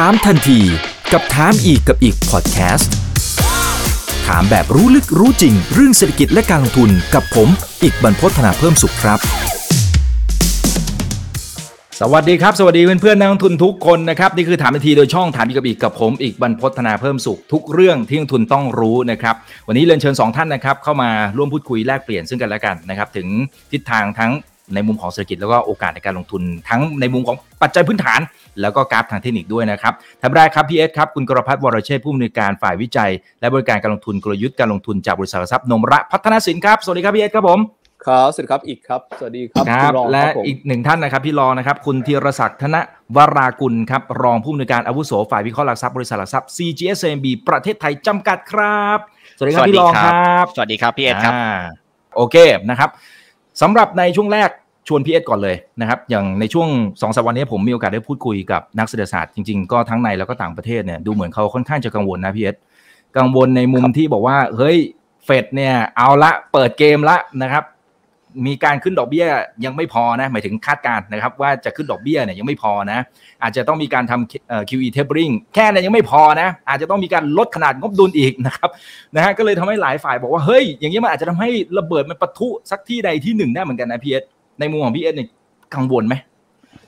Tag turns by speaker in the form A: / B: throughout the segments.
A: ถามทันทีกับถามอีกกับอีกพอดแคสต์ถามแบบรู้ลึกรู้จริง เรื่องเศรษฐกิจและการลงทุนกับผม อีกบรรพฒนาเพิ่มสุขครับ สวัสดีครับ สวัสดีเพื่อนเพื่อนนักลงทุนทุกคนนะครับนี่คือถามทันทีโดยช่องถามอีกกับอีกกับผม อีกบรรพฒนาเพิ่มสุข ทุกเรื่องที่นักลงทุนต้องรู้นะครับวันนี้เรียนเชิญ 2 ท่านนะครับเข้ามาร่วมพูดคุยแลกเปลี่ยนซึ่งกันและกันนะครับถึงทิศทางทั้ง ในมุมของเศรษฐกิจแล้วก็โอกาสในการลงทุน ทั้งในมุมของปัจจัยพื้นฐาน แล้วก็กราฟทางเทคนิคด้วยนะครับท่านแรกครับพี่เอสครับคุณกรพัฒน์วรเชษฐ์ผู้อำนวยการฝ่ายวิจัย และบริการการลงทุนกลยุทธ์การลงทุนจากบริษัทหลักทรัพย์นมระพัฒนาสินครับสวัสดีครับพี่เอสครับผม
B: ครับสวัสดีครับอีกครับ สวัสดีครับ
A: ครับ
B: ณรอง
A: และ
B: ครับผม
A: อีกหนึ่งท่านนะครับพี่รองนะครับ คุณธีรศักดิ์ธนวรากุลครับรองผู้อำนวยการอาวุโสฝ่ายวิเคราะห์หลักทรัพย์บริษัทหลักทรัพย์ CGSMB ประเทศไทยจำกัดครับ สวัสดีครับพี่รองครับ
C: สวัสดีครับพี่เอ็ดครับา
A: โอเคนะครับ สำหรับในช่วงแรกชวนพี่เอสก่อนเลยนะครับ อย่างในช่วงสองสัปดาห์นี้ผมมีโอกาสได้พูดคุยกับนักเศรษฐศาสตร์จริงๆ ก็ทั้งในแล้วก็ต่างประเทศเนี่ยดูเหมือนเขาค่อนข้างจะกังวลนะพี่เอสกังวลในมุมที่บอกว่า เฮ้ยเฟดเนี่ยเอาละเปิดเกมละนะครับ มีการขึ้นดอกเบี้ยยังไม่พอนะหมายถึงคาดการณ์นะครับ ว่าจะขึ้นดอกเบี้ยเนี่ยยังไม่พอนะ อาจจะต้องมีการทำเอ่อ QE tapering แค่นั้นยังไม่พอนะ อาจจะต้องมีการลดขนาดงบดุลอีกนะครับนะฮะก็เลยทำให้หลายฝ่ายบอกว่าเฮ้ยอย่างนี้มันอาจจะทำให้ระเบิดมันปะทุสักที่ใดที่หนึ่งได้เหมือนกันนะพี่เอสในมุมของพี่เอสเนี่ยกังวลไหม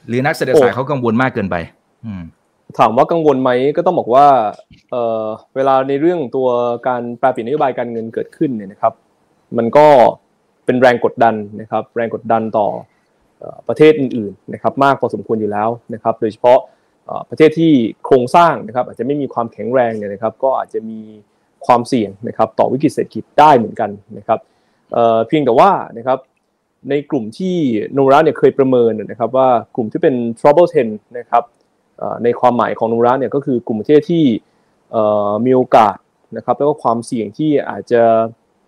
A: หรือนักเศรษฐศาสตร์เขากังวลมากเกินไปอืม
B: ถามว่ากังวลไหมก็ต้องบอกว่าเอ่อเวลาในเรื่องตัวการแปรเปลี่ยนนโยบายการเงินเกิดขึ้นเนี่ยนะครับ มันก็เป็นแรงกดดันนะครับ แรงกดดันต่อประเทศอื่นๆนะครับ มากพอสมควรอยู่แล้วนะครับ โดยเฉพาะประเทศที่โครงสร้างนะครับ อาจจะไม่มีความแข็งแรงเนี่ยนะครับ ก็อาจจะมีความเสี่ยงนะครับต่อวิกฤตเศรษฐกิจได้เหมือนกันนะครับเพียงแต่ว่านะครับในกลุ่มที่โนราเนี่ยเคยประเมินนะครับว่ากลุ่มที่เป็น trouble 10นะครับในความหมายของโนราเนี่ยก็คือกลุ่มประเทศที่มีโอกาสนะครับแล้วก็ความเสี่ยงที่อาจจะ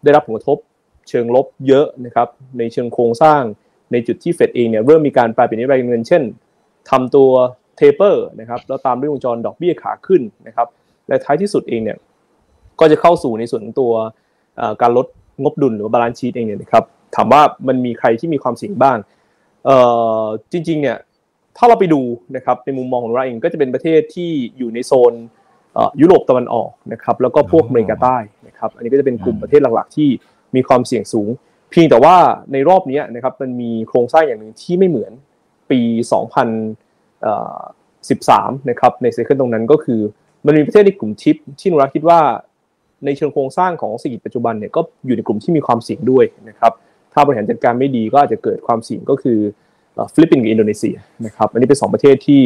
B: ได้รับผลกระทบ เชิงลบเยอะนะครับในเชิงโครงสร้างในจุดที่เฟดเองเนี่ยเริ่มมีการแปรเปลี่ยนนโยบายเงิน เช่นทำตัว taper นะครับแล้วตามด้วยวงจรดอกเบี้ยขาขึ้นนะครับและท้ายที่สุดเองเนี่ยก็จะเข้าสู่ในส่วนของตัวการลดงบดุลหรือ balance sheet เองเนี่ยนะครับถามว่ามันมีใครที่มีความเสี่ยงบ้างเอ่อจริงๆเนี่ยถ้าเราไปดูนะครับในมุมมองของเราเองก็จะเป็นประเทศที่อยู่ในโซนยุโรปตะวันออกนะครับแล้วก็พวกอเมริกาใต้นะครับอันนี้ก็จะเป็นกลุ่มประเทศหลักๆที่ มีความเสี่ยงสูง เพียงแต่ว่าในรอบนี้นะครับมันมีโครงสร้างอย่างหนึ่งที่ไม่เหมือนปี 2013นะครับในเซคันตรงนั้นก็คือมันมีประเทศในกลุ่มทิปที่นุรักคิดว่าในเชิงโครงสร้างของเศรษฐกิจปัจจุบันเนี่ยก็อยู่ในกลุ่มที่มีความเสี่ยงด้วยนะครับถ้าบริหารจัดการไม่ดีก็อาจจะเกิดความเสี่ยงก็คือฟิลิปปินส์กับอินโดนีเซียนะครับอันนี้เป็นสองประเทศที่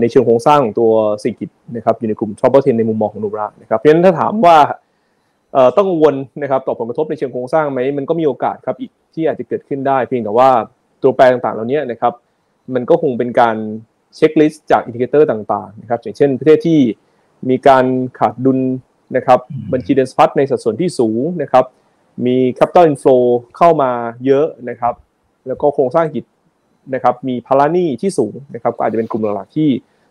B: ในเชิงโครงสร้างของตัวเศรษฐกิจนะครับอยู่ในกลุ่ม trouble 10ในมุมมองของนูบรานะครับเพราะฉะนั้นถ้าถามว่า ต้องกังวลนะครับต่อผลกระทบในเชิงโครงสร้างไหมมันก็มีโอกาสครับอิกที่อาจจะเกิดขึ้นได้ เพียงแต่ว่าตัวแปรต่างๆเหล่านี้นะครับมันก็คงเป็นการ checklist จาก indicator ต่างๆนะครับอย่างเช่น ประเทศที่มีการขาดดุลนะครับบัญชีเดินสะพัดในสัดส่วนที่สูงนะครับมี capital inflow เข้ามาเยอะนะครับแล้วก็โครงสร้างกิจนะครับมีภาระหนี้ที่สูงนะครับก็อาจจะเป็นกลุ่มหลักๆที่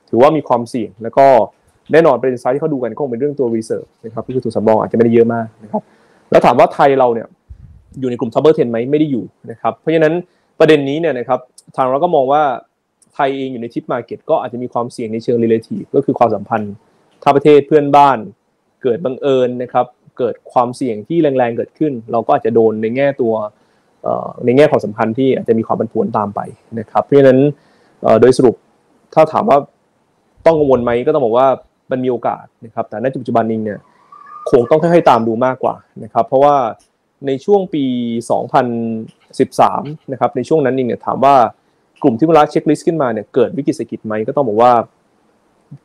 B: ถือว่ามีความเสี่ยง แล้วก็ แน่นอนประเด็นไซด์ที่เขาดูกันก็คงเป็นเรื่องตัว reserve นะครับก็คือทุนสำรองอาจจะไม่ได้เยอะมากนะครับแล้วถามว่าไทยเราเนี่ยอยู่ในกลุ่ม top 10ไหมไม่ได้อยู่นะครับเพราะฉะนั้นประเด็นนี้เนี่ยนะครับทางเราก็มองว่าไทยเองอยู่ในทิปมาเก็ตก็อาจจะมีความเสี่ยงในเชิง relative ก็คือความสัมพันธ์ถ้าประเทศเพื่อนบ้าน เกิดบังเอิญนะครับเกิดความเสี่ยงที่แรงๆเกิดขึ้น เราก็อาจจะโดนในแง่ตัวในแง่ความสัมพันธ์ที่อาจจะมีความผันผวนตามไปนะครับเพราะฉะนั้นโดยสรุปถ้าถามว่าต้องกังวลไหมก็ต้องบอกว่า มันมีโอกาสนะครับ แต่ในปัจจุบันนี้เนี่ยคงต้องค่อยๆตามดูมากกว่านะครับ เพราะว่าในช่วงปี 2013 นะครับ ในช่วงนั้นเองเนี่ยถามว่ากลุ่มที่เวลาเช็คลิสต์ขึ้นมาเนี่ยเกิดวิกฤตเศรษฐกิจไหมก็ต้องบอกว่า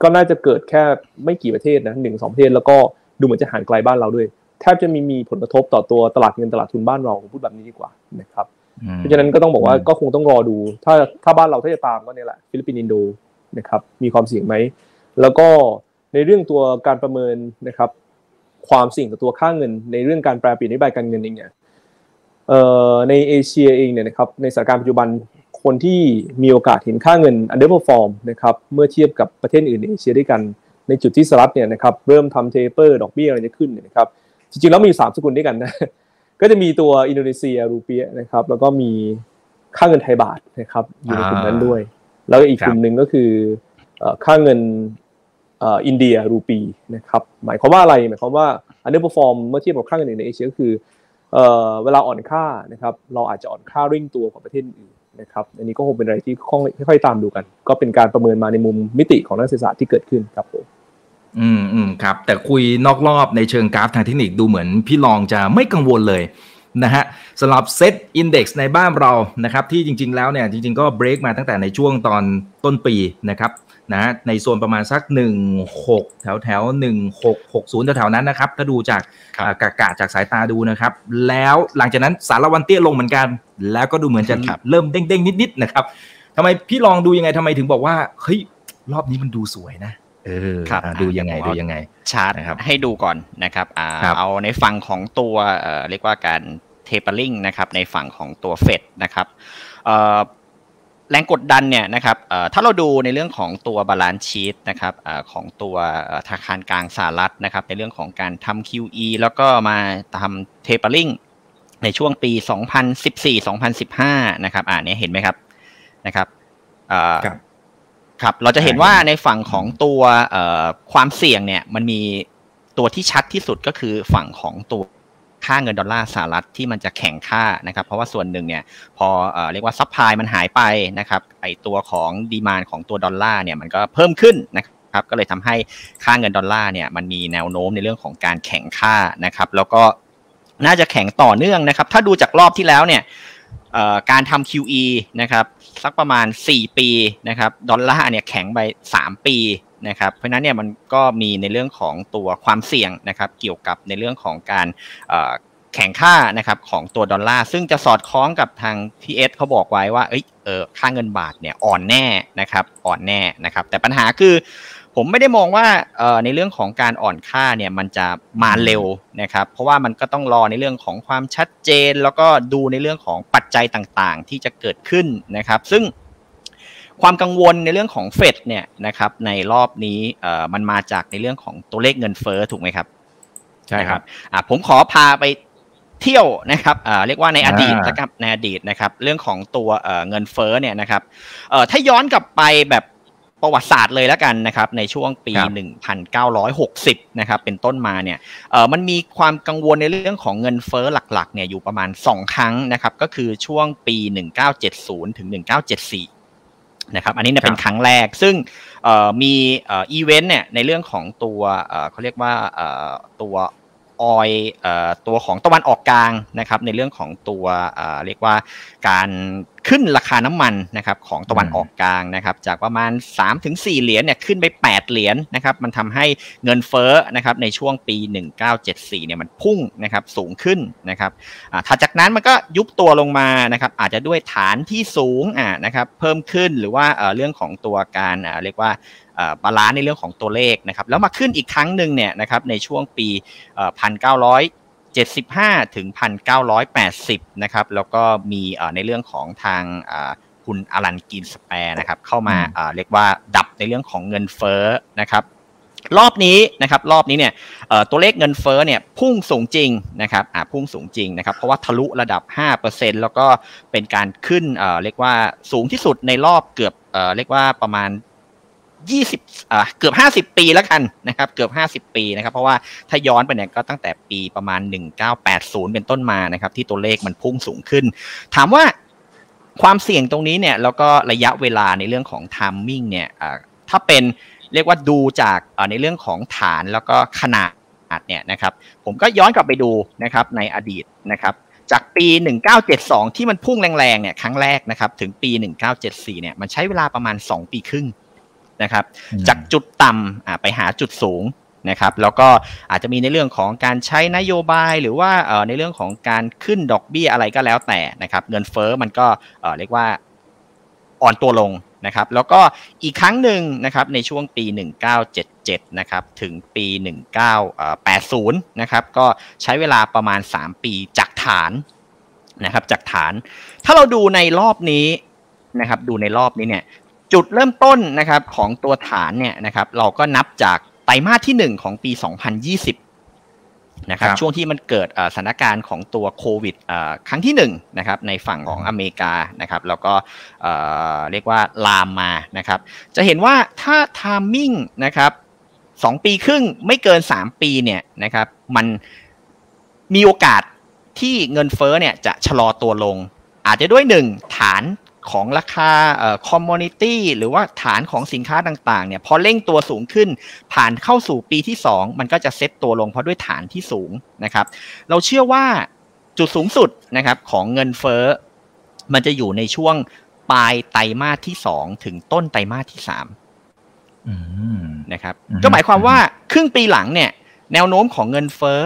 B: ก็น่าจะเกิดแค่ไม่กี่ประเทศนะหนึ่งสองประเทศแล้วก็ดูเหมือนจะห่างไกลบ้านเราด้วย แทบจะมีมีผลกระทบต่อตัวตลาดเงินตลาดทุนบ้านเราพูดแบบนี้ดีกว่านะครับเพราะฉะนั้นก็ต้องบอกว่าก็คงต้องรอดู ถ้าถ้าบ้านเราถ้าจะตามก็เนี่ยแหละฟิลิปปินส์อินโดนะครับมีความเสี่ยงไหมแล้วก็ ในเรื่องตัวการประเมินนะครับ ความเสี่ยงต่อตัวค่าเงิน ในเรื่องการแปรเปลี่ยนนโยบายการเงินเองเนี่ยเอ่อในเอเชียเองเนี่ยนะครับในสถานการณ์ปัจจุบันคนที่มีโอกาสเห็นค่าเงิน underperform นะครับเมื่อเทียบกับประเทศอื่นในเอเชียด้วยกันในจุดที่สหรัฐเนี่ยนะครับเริ่มทำ taper ดอกเบี้ยอะไรจะขึ้นเนี่ยนะครับจริงๆแล้วมีอยู่สามสกุลด้วยกันนะก็จะมีตัวอินโดนีเซียรูเปียนะครับแล้วก็มีค่าเงินไทยบาทนะครับอยู่ในกลุ่มนั้นด้วย แล้วก็อีก
A: ครับ
B: กลุ่มหนึ่งก็คือค่าเงิน อินเดียรูปีนะครับหมายความว่าอะไรหมายความว่าอันนี้ perform เมื่อเทียบกับค่าเงินในเอเชียก็คือเวลาอ่อนค่านะครับเราอาจจะอ่อนค่าริ่งตัวกว่าประเทศอื่นนะครับอันนี้ก็คงเป็นอะไรที่ค่อยๆตามดูกัน ก็เป็นการประเมินมาในมุมมิติของนักศึกษาที่เกิดขึ้นครับผม
A: อืมอืมครับ แต่คุยนอกรอบในเชิงกราฟทางเทคนิคดูเหมือนพี่ลองจะไม่กังวลเลยนะฮะสำหรับเซตอินดี x ในบ้านเรานะครับที่จริงๆแล้วเนี่ยจริงๆก็เบรกมาตั้งแต่ในช่วงตอนต้นปีนะครับ นะในโซนประมาณสัก 16 แถวแถว1660 แถวๆนั้นนะครับ ถ้าดูจากกากาจากสายตาดูนะครับ แล้วหลังจากนั้นสารวันเตี้ยลงเหมือนกัน แล้วก็ดูเหมือนจะเริ่มเด้งๆ นิดๆนะครับทำไมพี่ลองดูยังไงทำไมถึงบอกว่าเฮ้ยรอบนี้มันดูสวยนะเออดูยังไงดูยังไง
C: ชาร์ตนะครับให้ดูก่อนนะครับเอาในฝั่งของตัวเรียกว่าการ tapering นะครับในฝั่งของตัวเฟดนะครับ แรงกดดันเนี่ยนะครับถ้าเราดูในเรื่องของตัว balance sheet นะครับของตัวธนาคารกลางสหรัฐนะครับในเรื่องของการทำ QE แล้วก็มาทำ tapering ในช่วงปี 2014-2015 นะครับอ่านี้เห็นไหมครับนะครับครับเราจะเห็นว่าในฝั่งของตัวความเสี่ยงเนี่ยมันมีตัวที่ชัดที่สุดก็คือฝั่งของตัว ค่าเงินดอลลาร์สหรัฐที่มันจะแข็งค่านะครับเพราะว่าส่วนหนึ่งเนี่ยพอเรียกว่า supply มันหายไปนะครับไอตัวของ demand ของตัวดอลลาร์เนี่ยมันก็เพิ่มขึ้นนะครับก็เลยทำให้ค่าเงินดอลลาร์เนี่ยมันมีแนวโน้มในเรื่องของการแข็งค่านะครับแล้วก็น่าจะแข็งต่อเนื่องนะครับ ถ้าดูจากรอบที่แล้วเนี่ยการทำ QE นะครับสักประมาณ 4 ปีนะครับดอลลาร์เนี่ยแข็งไป 3 ปี นะครับเพราะนั้นเนี่ยมันก็มีในเรื่องของตัวความเสี่ยงนะครับเกี่ยวกับในเรื่องของการแข็งค่านะครับของตัวดอลลาร์ซึ่งจะสอดคล้องกับทางพี่เอสเขาบอกไว้ว่าเอ้ยเออค่าเงินบาทเนี่ยอ่อนแน่นะครับอ่อนแน่นะครับแต่ปัญหาคือผมไม่ได้มองว่าในเรื่องของการอ่อนค่าเนี่ยมันจะมาเร็วนะครับเพราะว่ามันก็ต้องรอในเรื่องของความชัดเจน แล้วก็ดูในเรื่องของปัจจัยต่างๆ ที่จะเกิดขึ้นนะครับ ซึ่ง ความกังวลในเรื่องของเฟดเนี่ยนะครับในรอบนี้เอ่อมันมาจากในเรื่องของตัวเลขเงินเฟ้อถูกไหมครับ
A: ใช่ครับ
C: อ่าผมขอพาไปเที่ยวนะครับอ่าเรียกว่าในอดีตนะครับในอดีตนะครับ เรื่องของตัวเอ่อเงินเฟ้อเนี่ยนะครับเอ่อถ้าย้อนกลับไปแบบประวัติศาสตร์เลยแล้วกันนะครับในช่วงปี 1960 นะครับเป็นต้นมาเนี่ยเออมันมีความกังวลในเรื่องของเงินเฟ้อหลักๆเนี่ยอยู่ประมาณ 2 ครั้งนะครับก็คือช่วงปี 1970 ถึง 1974 นะครับอันนี้เนี่ยเป็นครั้งแรกซึ่งมีอีเวนต์เนี่ยในเรื่องของตัวเขาเรียกว่าตัวออยตัวของตะวันออกกลางนะครับในเรื่องของตัวเรียกว่าการ ขึ้นราคาน้ำมันนะครับของตะวันออกกลางนะครับจากประมาณ 3-4 เหรียญเนี่ยขึ้นไป 8 เหรียญนะครับมันทำให้เงินเฟ้อนะครับในช่วงปี 1974เนี่ยมันพุ่งนะครับสูงขึ้นนะครับถัดจากนั้นมันก็ยุบตัวลงมานะครับอาจจะด้วยฐานที่สูงอ่านะครับเพิ่มขึ้นหรือว่าเรื่องของตัวการเรียกว่า balance ในเรื่องของตัวเลขนะครับแล้วมาขึ้นอีกครั้งหนึ่งเนี่ยนะครับในช่วงปี 1975 ถึง 1980 นะครับ แล้วก็มีในเรื่องของทางคุณอลันกินสเปร์นะครับ เข้ามาเรียกว่าดับในเรื่องของเงินเฟ้อนะครับรอบนี้นะครับรอบนี้เนี่ยตัวเลขเงินเฟ้อเนี่ยพุ่งสูงจริงนะครับพุ่งสูงจริงนะครับเพราะว่าทะลุระดับ 5%แล้วก็เป็นการขึ้นเรียกว่าสูงที่สุดในรอบเกือบเรียกว่าประมาณ ยี่สิบอ่าเกือบห้าสิบปีแล้วกันนะครับ เกือบห้าสิบปีนะครับ เพราะว่าถ้าย้อนไปเนี่ยก็ตั้งแต่ปีประมาณหนึ่งเก้าแปดศูนย์เป็นต้นมานะครับ ที่ตัวเลขมันพุ่งสูงขึ้น ถามว่าความเสี่ยงตรงนี้เนี่ยแล้วก็ระยะเวลาในเรื่องของทามมิ่งเนี่ยถ้าเป็นเรียกว่าดูจากในเรื่องของฐานแล้วก็ขนาดเนี่ยนะครับ ผมก็ย้อนกลับไปดูนะครับในอดีตนะครับจากปี 1972 ที่มันพุ่งแรงๆเนี่ยครั้งแรกนะครับถึงปี 1974 เนี่ยมันใช้เวลาประมาณ 2 ปีครึ่ง นะครับ จากจุดต่ำไปหาจุดสูงนะครับ แล้วก็อาจจะมีในเรื่องของการใช้นโยบายหรือว่าในเรื่องของการขึ้นดอกเบี้ยอะไรก็แล้วแต่นะครับ เงินเฟอ้อมันก็เรียกว่าอ่อนตัวลงนะครับ แล้วก็อีกครั้งหนึ่งนะครับในช่วงปี 1977 นะครับถึงปี 1980 นะครับก็ใช้เวลาประมาณ 3 ปีจากฐานนะครับจากฐาน ถ้าเราดูในรอบนี้นะครับดูในรอบนี้เนี่ย จุดเริ่มต้นนะครับของตัวฐานเนี่ยนะครับเราก็นับจากไตรมาสที่ 1 ของปี 2020 นะครับช่วงที่มันเกิดสถานการณ์ของตัวโควิดครั้งที่1นนะครับในฝั่งของอเมริกานะครับแล้วก็เรียกว่าลามมานะครับจะเห็นว่าถ้าทามมิ่งนะครับสองปีครึ่งไม่เกิน 3 ปีเนี่ยนะครับมันมีโอกาสที่เงินเฟ้อเนี่ยจะชะลอตัวลง อาจจะด้วยหนึ่งฐาน ของราคา commodity หรือว่าฐานของสินค้าต่างๆเนี่ยพอเร่งตัวสูงขึ้น ผ่านเข้าสู่ปีที่ 2 มันก็จะเซ็ตตัวลงเพราะด้วยฐานที่สูงนะครับเราเชื่อว่าจุดสูงสุดนะครับของเงินเฟ้อมันจะอยู่ในช่วงปลายไตรมาสที่2ถึงต้นไตรมาสที่3นะครับก็หมายความว่าครึ่งปีหลังเนี่ย แนวโน้มของเงินเฟ้อ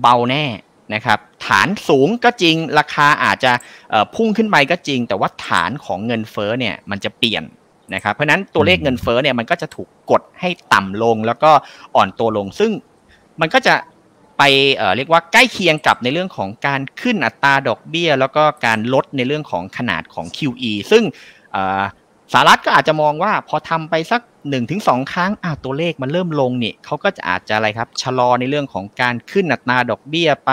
C: เบาแน่ นะครับฐานสูงก็จริงราคาอาจจะพุ่งขึ้นไปก็จริง แต่ว่าฐานของเงินเฟ้อเนี่ยมันจะเปลี่ยนนะครับเพราะนั้นตัวเลขเงินเฟ้อเนี่ยมันก็จะถูกกดให้ต่ำลงแล้วก็อ่อนตัวลง ซึ่งมันก็จะไปเเรียกว่าใกล้เคียงกับในเรื่องของการขึ้นอัตราดอกเบี้ย แล้วก็การลดในเรื่องของขนาดของ QE ซึ่ง สหรัฐก็อาจจะมองว่าพอทำไปสัก1นถึงสครั้งอ้าวตัวเลขมันเริ่มลงนี่เขาก็จะอาจจะอะไรครับชะลอในเรื่องของการขึ้นอัตราดอกเบี้ยไป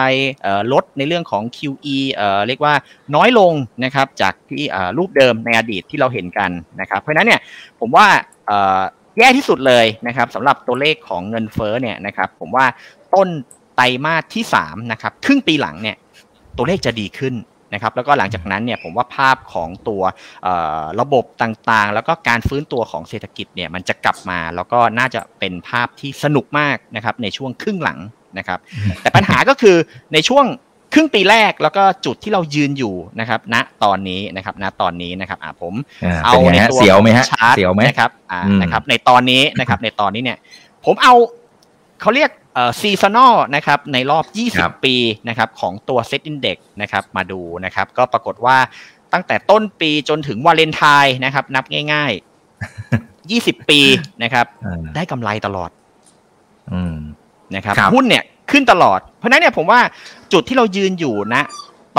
C: ลดในเรื่องของ QE เอ่อเรียกว่าน้อยลงนะครับจากที่รูปเดิมในอดีตที่เราเห็นกันนะครับเพราะนั้นเนี่ยผมว่าแย่ที่สุดเลยนะครับสำหรับตัวเลขของเงินเฟ้อเนี่ยนะครับผมว่าต้นไตรมาสที่3นะครับครึ่งปีหลังเนี่ยตัวเลขจะดีขึ้น นะครับแล้วก็หลังจากนั้นเนี่ยผมว่าภาพของตัวระบบต่างๆ แล้วก็การฟื้นตัวของเศรษฐกิจเนี่ยมันจะกลับมา แล้วก็น่าจะเป็นภาพที่สนุกมากนะครับในช่วงครึ่งหลังนะครับแต่ปัญหาก็คือในช่วงครึ่งปีแรกแล้วก็จุดที่เรายืนอยู่นะครับณตอนนี้นะครับณตอนนี้นะครับอ่าผม
A: เอาในตัว
C: ชาร์ตนะครับอ่านะครับในตอนนี้นะครับในตอนนี้เนี่ยผมเอา เขาเรียกseasonal นะครับในรอบ 20 ปีนะครับของตัว SET Index นะครับมาดูนะครับก็ปรากฏว่าตั้งแต่ต้นปีจนถึงวาเลนไทน์นะครับ นับง่าย ๆ 20 ปีนะครับ ได้กำไรตลอดนะครับหุ้นเนี่ยขึ้นตลอด เพราะนั้นเนี่ยผมว่าจุดที่เรายืนอยู่นะ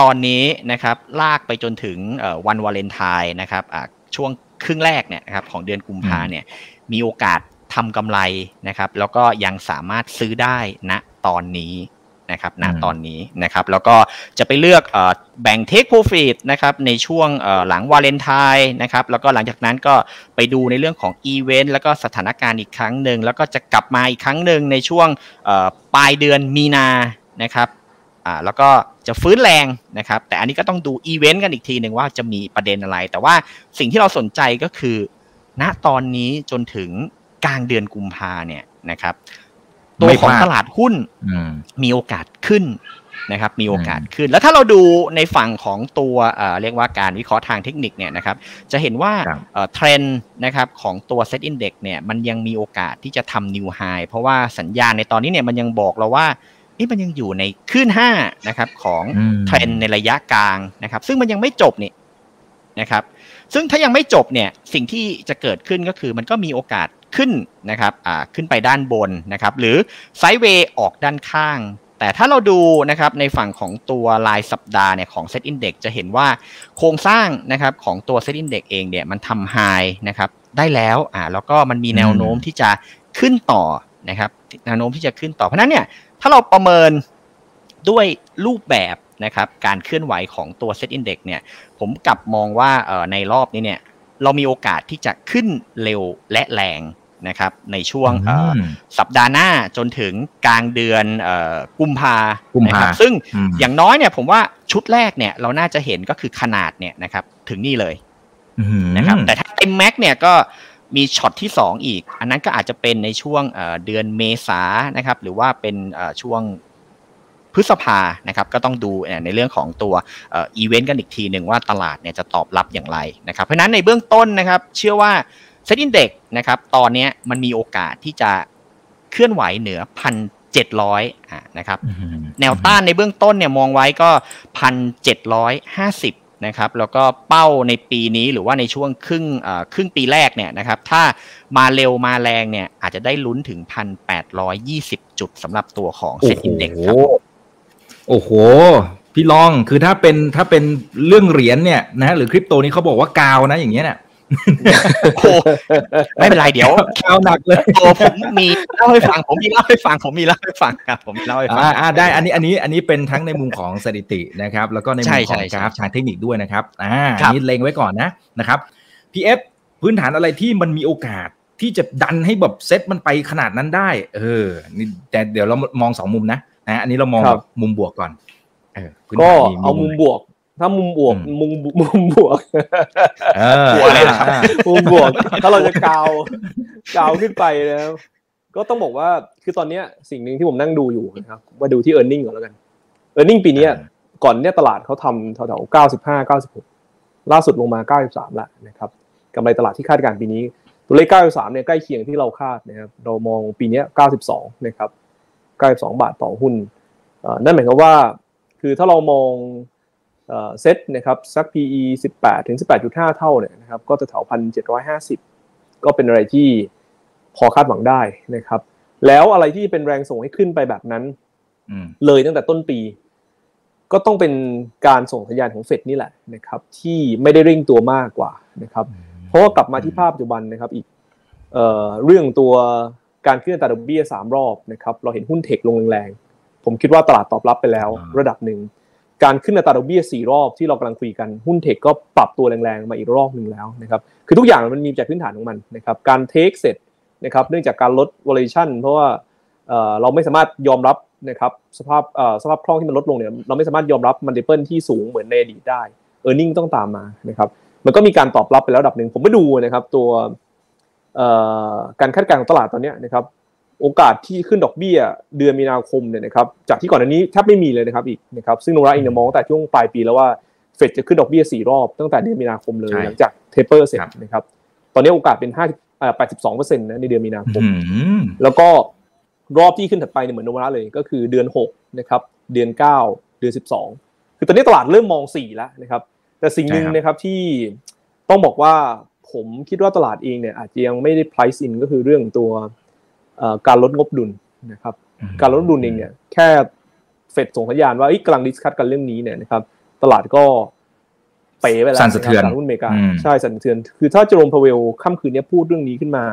C: ตอนนี้นะครับ ลากไปจนถึงวันวาเลนไทน์นะครับช่วงครึ่งแรกเนี่ยนะครับของเดือนกุมภาเนี่ย มีโอกาส ทำกำไรนะครับ แล้วก็ยังสามารถซื้อได้ณตอนนี้นะครับณตอนนี้นะครับ แล้วก็จะไปเลือกแบ่ง take profit นะครับในช่วงหลังวาเลนไทน์นะครับ แล้วก็หลังจากนั้นก็ไปดูในเรื่องของอีเวนต์แล้วก็สถานการณ์อีกครั้งหนึ่ง แล้วก็จะกลับมาอีกครั้งหนึ่งในช่วงปลายเดือนมีนานะครับแล้วก็จะฟื้นแรงนะครับ แต่อันนี้ก็ต้องดูอีเวนต์กันอีกทีหนึ่งว่าจะมีประเด็นอะไร แต่ว่าสิ่งที่เราสนใจก็คือ ณตอนนี้จนถึง กลางเดือนกุมภาเนี่ยนะครับ ตัวของตลาดหุ้นมีโอกาสขึ้นนะครับ มีโอกาสขึ้น แล้วถ้าเราดูในฝั่งของตัวเรียกว่าการวิเคราะห์ทางเทคนิคเนี่ยนะครับ จะเห็นว่าเทรนด์นะครับของตัวเซ็ตอินดี x เนี่ยมันยังมีโอกาสที่จะทำ new high เพราะว่าสัญญาณในตอนนี้เนี่ยมันยังบอกเราว่านี่มันยังอยู่ในคลื่นห้านะครับของเทรนในระยะกลางนะครับ ซึ่งมันยังไม่จบนี่นะครับ ซึ่งถ้ายังไม่จบเนี่ยสิ่งที่จะเกิดขึ้นก็คือมันก็มีโอกาส ขึ้นนะครับอ่าขึ้นไปด้านบนนะครับหรือไซด์เวย์ออกด้านข้าง แต่ถ้าเราดูนะครับในฝั่งของตัวรายสัปดาห์เนี่ยของ Set Index จะเห็นว่าโครงสร้างนะครับของตัว Set Index เองเนี่ยมันทำไฮนะครับได้แล้วอ่าแล้วก็มันมีแนวโน้มที่จะขึ้นต่อนะครับแนวโน้มที่จะขึ้นต่อเพราะนั้นเนี่ยถ้าเราประเมินด้วยรูปแบบนะครับการเคลื่อนไหวของตัว Set Index เนี่ยผมกลับมองว่าในรอบนี้เนี่ยเรามีโอกาสที่จะขึ้นเร็วและแรง นะครับในช่วงสัปดาห์หน้าจนถึงกลางเดือนกุมภานะครับซึ่งอย่างน้อยเนี่ยผมว่าชุดแรกเนี่ยเราน่าจะเห็นก็คือขนาดเนี่ยนะครับถึงนี่เลยนะครับแต่ถ้าเต็มแม็กเนี่ยก็มีช็อตที่ 2 อีก อันนั้นก็อาจจะเป็นในช่วงเดือนเมษานะครับ หรือว่าเป็นช่วงพฤษภานะครับ ก็ต้องดูในเรื่องของตัวอีเวนต์กันอีกทีหนึ่งว่าตลาดเนี่ยจะตอบรับอย่างไรนะครับ เพราะนั้นในเบื้องต้นนะครับ เชื่อว่า เซ็นดินเด็กนะครับตอนนี้มันมีโอกาสที่จะเคลื่อนไหวเหนือพันเจ็ดร้อยนะครับแนวต้านในเบื้องต้นเนี่ยมองไว้ก็พันเจ็ดร้อยห้าสิบนะครับแล้วก็เป้าในปีนี้หรือว่าในช่วงครึ่งครึ่งปีแรกเนี่ยนะครับถ้ามาเร็วมาแรงเนี่ยอาจจะได้ลุ้นถึงพันแปดร้อยยี่สิบจุดสำหรับตัวของเซ็นดินเด็กครับ
A: โอ้โห พี่ลองคือถ้าเป็นถ้าเป็นเรื่องเหรียญเนี่ยนะหรือคริปโตนี้เขาบอกว่ากาวนะอย่างเงี้ยเนี่ย
C: โอ้ไม่เป็นไรเดี๋ยว
A: เอาหนักเลย
C: โอ้ผมมีเล่าให้ฟังผมมีเล่าให้ฟังผมมีเล่าให้ฟังครับผมมีเล่าให้ฟัง
A: อ่าอ่าได้อันนี้อันนี้อันนี้เป็นทั้งในมุมของสถิตินะครับ แล้วก็ในมุ
C: ใช่
A: มข
C: ใช่
A: อง
C: ใช่
A: กราฟทางเทคนิคด้วยนะครับอ่า
C: ครั
A: อัน
C: บ
A: นี้เล็งไว้ก่อนนะนะครับพีเอฟพื้นฐานอะไรที่มันมีโอกาสที่จะดันให้แบบเซตมันไปขนาดนั้นได้ เออนี่แต่เดี๋ยวเรามองสองมุมนะนะอันนี้เรามอง
B: ครั
A: แบบบมุมบวกก่อนเออพื้น
B: ก็
A: ฐาน
B: เอามุมบวก ถ้ามุมบวก
A: อืม
B: มุมมุมบวก
A: เออ
C: หัวอะไรนะครับ
A: อ่า
B: มุมบวก ถ้าเราจะกาวกาวขึ้นไปนะครับก็ต้องบอกว่าคือตอนเนี้ยสิ่งหนึ่งที่ผมนั่งดูอยู่นะครับมาดูที่ e a r n i n g ก่อนแล้วกัน e a r n i n g ปีเนี้ย
A: อ่า
B: ก่อนเนี่ยตลาดเขาทำแถวๆ95 96ล่าสุดลงมา93แล้วนะครับกำไรตลาดที่คาดการณ์ปีนี้ ตัวเลข93เนี่ยใกล้เคียงที่เราคาดนะครับเรามองปีเนี้ย92นะครับ92บาทต่อหุ้นเอ่อนั่นหมายความว่า คือถ้าเรามอง เอ่อเซ็ตนะครับสัก PE 18 ถึง 18.5 เท่าเนี่ยนะครับก็จะแถวพันเจ็ดร้อยห้าสิบก็เป็นอะไรที่พอคาดหวังได้นะครับ แล้วอะไรที่เป็นแรงส่งให้ขึ้นไปแบบนั้น
A: อืม
B: เลยตั้งแต่ต้นปี ก็ต้องเป็นการส่งสัญญาณของเฟดนี่แหละนะครับ ที่ไม่ได้เร่งตัวมากกว่านะครับ เพราะว่ากลับมาที่ภาพปัจจุบันนะครับ อีกเอ่อเรื่องตัวการขึ้นอัตราดอกเบี้ยสามรอบนะครับ เราเห็นหุ้นเทคลงแรงๆผมคิดว่าตลาดตอบรับไปแล้ว
A: อ่า
B: ระดับหนึ่ง การขึ้นอัตราดอกเบี้ยสี่รอบที่เรากำลังคุยกันหุ้นเทคก็ปรับตัวแรงๆมาอีกรอบหนึ่งแล้วนะครับคือทุกอย่างมันมีจากพื้นฐานของมันนะครับการเทคเสร็จนะครับเนื่องจากการลด valuation เพราะว่าเราไม่สามารถยอมรับนะครับสภาพสภาพคล่องที่มันลดลงเนี่ยเราไม่สามารถยอมรับ multiple ที่สูงเหมือนในอดีตได้ e a r n i n g ต้องตามมานะครับมันก็มีการตอบรับไปแล้วดับหนึ่งผมไปดูนะครับตัวการคาดการณ์ของตลาดตอนนี้นะครับ โอกาสที่ขึ้นดอกเบี้ยเดือนมีนาคมเนี่ยนะครับจากที่ก่อนอันนี้แทบไม่มีเลยนะครับอีกนะครับซึ่งโนราเองเนี่ยมองตั้งแต่ช่วงปลายปีแล้วว่าเฟดจะขึ้นดอกเบี้ยสี่รอบตั้งแต่เดือนมีนาคมเลย
A: ใช่
B: หลังจากเทเปอร์เสร็จ
A: ครับ
B: นะครับตอนนี้โอกาสเป็นห้าเอ่อแปดสิบสองเปอร์เซ็นต์นะในเดือนมีนาคม
A: อืม
B: แล้วก็รอบที่ขึ้นถัดไปเนี่ยเหมือนโนวาระเลยก็คือเดือน6นะครับเดือน9เดือน12คือตอนนี้ตลาดเริ่มมอง4แล้วนะครับแต่สิ่งหนึ่ง
A: ใช่ครับ
B: นะครับที่ต้องบอกว่าผมคิดว่าตลาดเองเนี่ยอาจจะยังไม่ได้ price in ก็คือเรื่องตัวเอ่อ การลดงบดุลนะครับการลดงบดุลเองเนี่ยแค่เฟดส่งสัญญาณว่าเอ้ยกำลัง discuss กันเรื่องนี้เนี่ยนะครับตลาดก็เป๋ไปแล้ว
A: สั่นสะเทือน
B: คบตลาดหุ้นอเมริกา
A: อืม
B: ใช่สั่นสะเทือน คือถ้าเจอโรมพาวเวลล์ค่ำคืนนี้พูดเรื่องนี้ขึ้นมา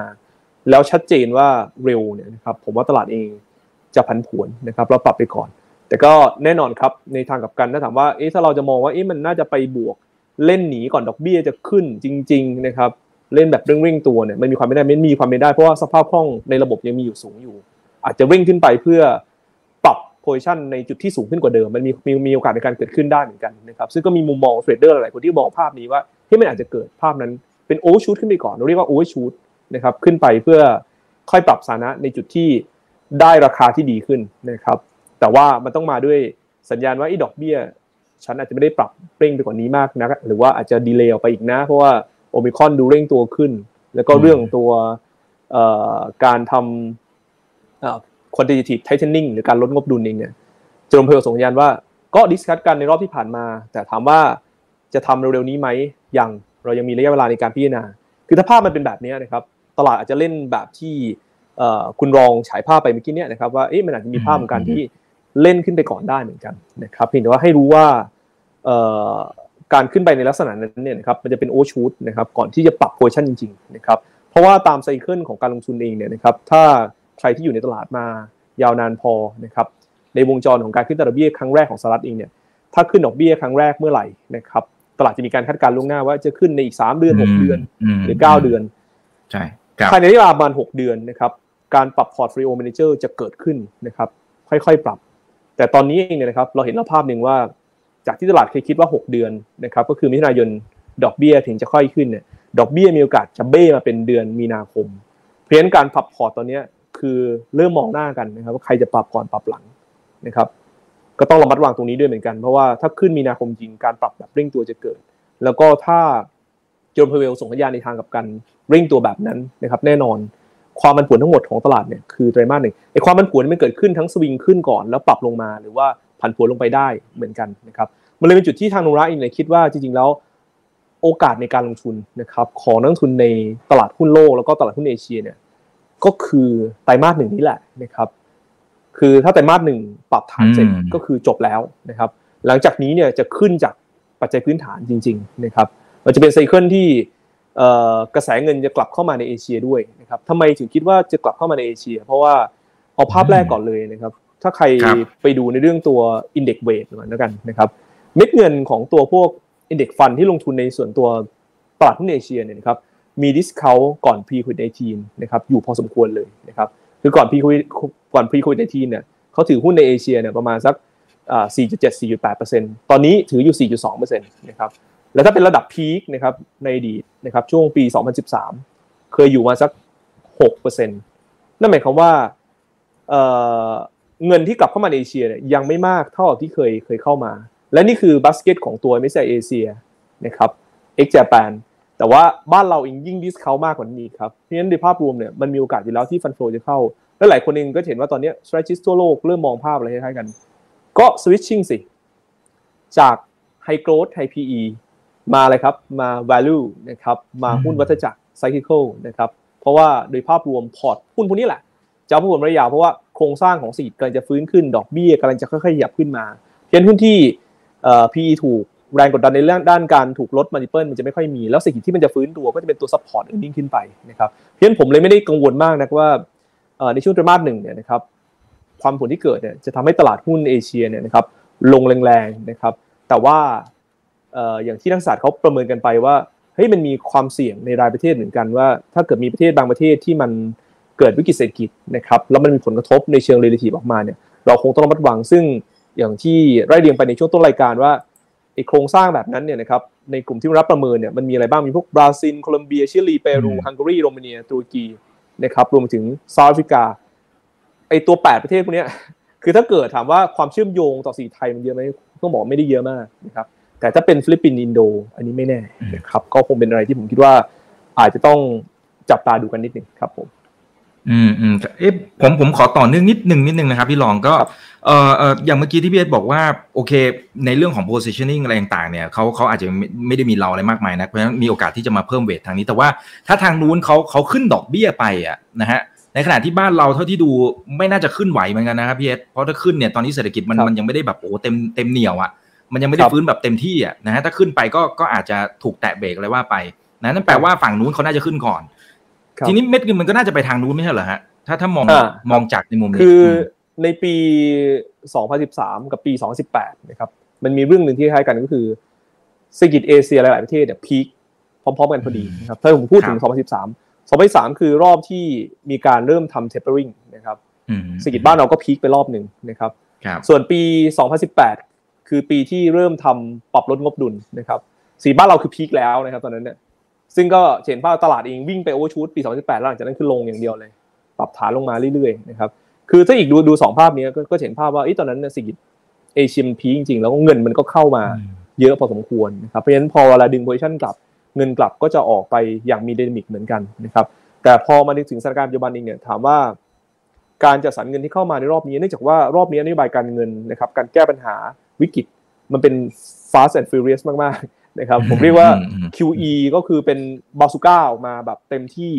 B: แล้วชัดเจนว่าเร็วเนี่ยนะครับผมว่าตลาดเองจะผันผวนนะครับเราปรับไปก่อน แต่ก็แน่นอนครับในทางกลับกันถ้าถามว่าเอ๊ะถ้าเราจะมองว่าเอ๊ะมันน่าจะไปบวกเล่นหนีก่อนดอกเบี้ยจะขึ้นจริง ๆ นะครับ เล่นแบบเร่งๆตัวเนี่ยมันมีความไม่ได้ไม่มีความไม่ได้เพราะว่าสภาพคล่องในระบบยังมีอยู่สูงอยู่ อาจจะเร่งขึ้นไปเพื่อปรับ position ในจุดที่สูงขึ้นกว่าเดิม มันมีมีมีโอกาสในการเกิดขึ้นได้เหมือนกันนะครับซึ่งก็มีมุมมอง trader หลายคนที่มองภาพนี้ว่าที่มันอาจจะเกิดภาพนั้นเป็น overshoot ขึ้นไปก่อนเราเรียกว่า overshoot นะครับขึ้นไปเพื่อค่อยปรับสถานะในจุดที่ได้ราคาที่ดีขึ้นนะครับแต่ว่ามันต้องมาด้วยสัญญาณว่าไอ้ดอกเบี้ยฉันอาจจะไม่ได้ปรับเร่งไปกว่านี้มากนะหรือว่าอาจจะ delay ออกไปอีกนะ เพราะว่า โอมิครอนดูเร่งตัวขึ้น แล้วก็เรื่องตัวเอ่อการทำเอ่อ quantitative tightening หรือการลดงบดุลเองเนี่ยเจอร์มเพลส่งสัญญาณว่าก็ discuss กันในรอบที่ผ่านมา แต่ถามว่าจะทำเร็วๆนี้ไหมยังเรายังมีระยะเวลาในการพิจารณา คือถ้าภาพมันเป็นแบบนี้นะครับ ตลาดอาจจะเล่นแบบที่เอ่อคุณรองฉายภาพไปเมื่อกี้เนี่ยนะครับว่าเอ๊ะมันอาจจะมีภาพของการที่เล่นขึ้นไปก่อนได้เหมือนกันนะครับเพียงแต่ว่าให้รู้ว่าเอ่อ การขึ้นไปในลักษณะนั้นเนี่ยนะครับมันจะเป็นโอชูดนะครับก่อนที่จะปรับโพชั่นจริงๆนะครับเพราะว่าตามไซเคิลของการลงทุนเองเนี่ยนะครับถ้าใครที่อยู่ในตลาดมายาวนานพอนะครับในวงจรของการขึ้นดอกเบี้ยครั้งแรกของสหรัฐเองเนี่ยถ้าขึ้นดอกเบี้ยครั้งแรกเมื่อไหร่นะครับตลาดจะมีการคาดการณ์ล่วงหน้าว่าจะขึ้นในอีก 3 เดือน 6 เดือน
A: ม
B: หรือ 9 เดือน
A: ใช่ครับ
B: ภายในระยะเวลาประมาณ 6 เดือนนะครับการปรับพอร์ต f ฟ l โอ m ม n นเจอร์จะเกิดขึ้นนะครับค่อยๆ ปรับ แต่ตอนนี้เองเนี่ยนะครับเราเห็นแล้วภาพหนึ่งว่า จากที่ตลาดเคยคิดว่า 6 เดือนนะครับก็คือมิถุนายนดอกเบี้ยถึงจะค่อยขึ้นเนี่ยดอกเบี้ยมีโอกาสจะเบ้มาเป็นเดือนมีนาคม เพราะฉะนั้นการปรับพอร์ตตอนนี้คือเริ่มมองหน้ากันนะครับว่าใครจะปรับก่อนปรับหลังนะครับก็ต้องระมัดระวังตรงนี้ด้วยเหมือนกัน เพราะว่าถ้าขึ้นมีนาคมจริงการปรับแบบเร่งตัวจะเกิด แล้วก็ถ้าโจนพเวลส่งสัญญาณในทางกับกันเร่งตัวแบบนั้นนะครับแน่นอนความมันผวนทั้งหมดของตลาดเนี่ยคือไตรมาสหนึ่งไอ้ความมันผวนมันเกิดขึ้นทั้งสวิงขึ้นก่อนแล้วปรับลงมาหรือว่า ผันผวนลงไปได้เหมือนกันนะครับมันเลยเป็นจุดที่ทางโนราเองเนี่ยคิดว่าจริงๆแล้วโอกาสในการลงทุนนะครับของนักลงทุนในตลาดหุ้นโลกแล้วก็ตลาดหุ้นเอเชียเนี่ยก็คือไตรมาสหนึ่งนี่แหละนะครับคือถ้าไตรมาสหนึ่งปรับฐานเสร็จ
A: อืม
B: ก็คือจบแล้วนะครับหลังจากนี้เนี่ยจะขึ้นจากปัจจัยพื้นฐานจริงๆนะครับมันจะเป็น cycle ที่กระแสเงินจะกลับเข้ามาในเอเชียด้วยนะครับทำไมถึงคิดว่าจะกลับเข้ามาในเอเชีย เพราะว่าเอาภาพแรกก่อนเลยนะครับ ถ้าใครไปดูในเรื่องตัว Index Weight ก่อนแล้วกันนะครับเม็ดเงินของตัวพวก Index Fund ที่ลงทุนในส่วนตัวตลาดหุ้นเอเชียเนี่ยนะครับมี discount ก่อน pre covid 19นะครับอยู่พอสมควรเลยนะครับคือก่อน pre covid ก่อน pre covid 19เนี่ยเขาถือหุ้นในเอเชียเนี่ยประมาณสัก4.7 4.8%ตอนนี้ถืออยู่ 4.2%นะครับแล้วถ้าเป็นระดับพีคนะครับในอดีตนะครับช่วงปี 2013 เคยอยู่มาสัก 6%นั่นหมายความว่า เงินที่กลับเข้ามาในเอเชียเนี่ยยังไม่มากเท่าที่เคยเคยเข้ามา และนี่คือบัสเกตของตัวไม่ใช่เอเชียนะครับ X Japan แต่ว่าบ้านเราเองยิ่งดิสเขามากกว่านี้ครับเพราะฉะนั้นในภาพรวมเนี่ยมันมีโอกาสอยู่แล้วที่ฟันโฟจะเข้า และหลายคนเองก็เห็นว่าตอนนี้ strategist ทั่วโลกเริ่มมองภาพอะไรคล้ายๆกัน ก็ switching สิ จาก high growth high PE มาอะไรครับมา value นะครับมาหุ้นวัฏจักร cyclical นะครับเพราะว่าโดยภาพรวมพอร์ตหุ้นพวกนี้แหละจะเอาผลระยะยาวเพราะว่า โครงสร้างของเศรษฐกิจกำลังจะฟื้นขึ้น ดอกเบี้ยกำลังจะค่อยๆขยับขึ้นมาเพียงหุ้นที่ PE ถูกแรงกดดันในเรื่องด้านการถูกลด multiple มันจะไม่ค่อยมี แล้วสิ่งที่มันจะฟื้นตัวก็จะเป็นตัว support earning ขึ้นไปนะครับเพราะฉะนั้นผมเลยไม่ได้กังวลมากนะว่าในช่วงไตรมาสหนึ่งเนี่ยนะครับความผลที่เกิดเนี่ยจะทำให้ตลาดหุ้นเอเชียเนี่ยนะครับลงแรงๆนะครับ แต่ว่าอย่างที่นักศาสตร์เขาประเมินกันไปว่าเฮ้ยมันมีความเสี่ยงในรายประเทศเหมือนกันว่า ถ้าเกิดมีประเทศบางประเทศที่มัน เกิดวิกฤตเศรษฐกิจนะครับแล้วมันมีผลกระทบในเชิงเรลิทีฟออกมาเนี่ยเราคงต้องระมัดระวังซึ่งอย่างที่ไร่เรียงไปในช่วงต้นรายการว่าไอโครงสร้างแบบนั้นเนี่ยนะครับในกลุ่มที่รับประเมินเนี่ยมันมีอะไรบ้างมีพวกบราซิลโคลอมเบียชิลีเปรูฮังการีโรมาเนียตุรกีนะครับรวมถึงเซาท์แอฟริกาไอ้ตัว 8 ประเทศพวกนี้คือถ้าเกิดถามว่าความเชื่อมโยงต่อเศรษฐกิจไทยมันเยอะไหมต้องบอกไม่ได้เยอะมากนะครับแต่ถ้าเป็นฟิลิปปินส์อินโด อันนี้ไม่แน่นะครับก็คงเป็นอะไรที่ผมคิดว่าอาจจะต้องจับตาดูกันนิดนึงครับผม
A: อืมอืมเอ๊ะผมผมขอต่อเนื่องนิดนึงนิดนึงนะครับพี่รองก็เอ่อเอ่ออย่างเมื่อกี้ที่พี่เอสบอกว่าโอเค ในเรื่องของ positioning อะไรต่างๆเนี่ยเขาเขาอาจจะไม่ได้มีเราอะไรมากมายนะเพราะฉะนั้นมีโอกาสที่จะมาเพิ่มเวททางนี้แต่ว่าถ้าทางนู้นเขาเขาขึ้นดอกเบี้ยไปอะนะฮะในขณะที่บ้านเราเท่าที่ดูไม่น่าจะขึ้นไหวเหมือนกันนะครับพี่เอสเพราะถ้าขึ้นเนี่ยตอนนี้เศรษฐกิจมันมันยังไม่ได้แบบโอ้เต็มเต็มเหนียวอะมันยังไม่ได้ฟื้นแบบเต็มที่อะนะฮะถ้าขึ้นไปก็ก็อาจจะถูกแตะเบรกอะไรว่าไปนะนั่นแปลว่าฝั่งนู้นเขาน่าจะขึ้นก่อน ทีนี้เม็ดเงินมันก็น่าจะไปทางนู้นไม่ใช่เหรอฮะถ้าถ้ามองมองจากในมุมนี้
B: คือในปี 2013 กับปี 2018 นะครับ มันมีเรื่องหนึ่งที่คล้ายกันก็คือเศรษฐกิจเอเชียหลาย ๆ ประเทศเนี่ยพีคพร้อม ๆ กันพอดีนะครับ ถ้าผมพูดถึง 2013 2013 คือรอบที่มีการเริ่มทำ tapering นะครับเศรษฐกิจบ้านเราก็พีคไปรอบหนึ่งนะครับ ส่วนปี 2018 คือปีที่เริ่มทำปรับลดงบดุลนะครับสีบ้านเราคือพีคแล้วนะครับ ตอนนั้นเนี่ย ซึ่งก็เห็นว่าตลาดเองวิ่งไปโอเวอร์ชูตปี 2018แล้วหลังจากนั้นคือลงอย่างเดียวเลย ปรับฐานลงมาเรื่อยๆนะครับคือถ้าอีกดูดูสองภาพนี้ก็เห็นภาพว่าตอนนั้นเนี่ยเศรษฐกิจเอเชียมัน peak จริงๆ แล้วก็เงินมันก็เข้ามาเยอะพอสมควรนะครับเพราะฉะนั้นพอเวลาดึง position กลับเงินกลับก็จะออกไปอย่างมี dynamic เหมือนกันนะครับแต่พอมาถึงสถานการณ์ปัจจุบันเองเนี่ยถามว่าการจัดสรรเงินที่เข้ามาในรอบนี้เนื่องจากว่ารอบนี้นโยบายการเงินนะครับการแก้ปัญหาวิกฤตมันเป็น fast and furious มากๆ นะครับผมเรียกว่า QE ก็คือเป็นบาซูก้าออกมาแบบเต็มที่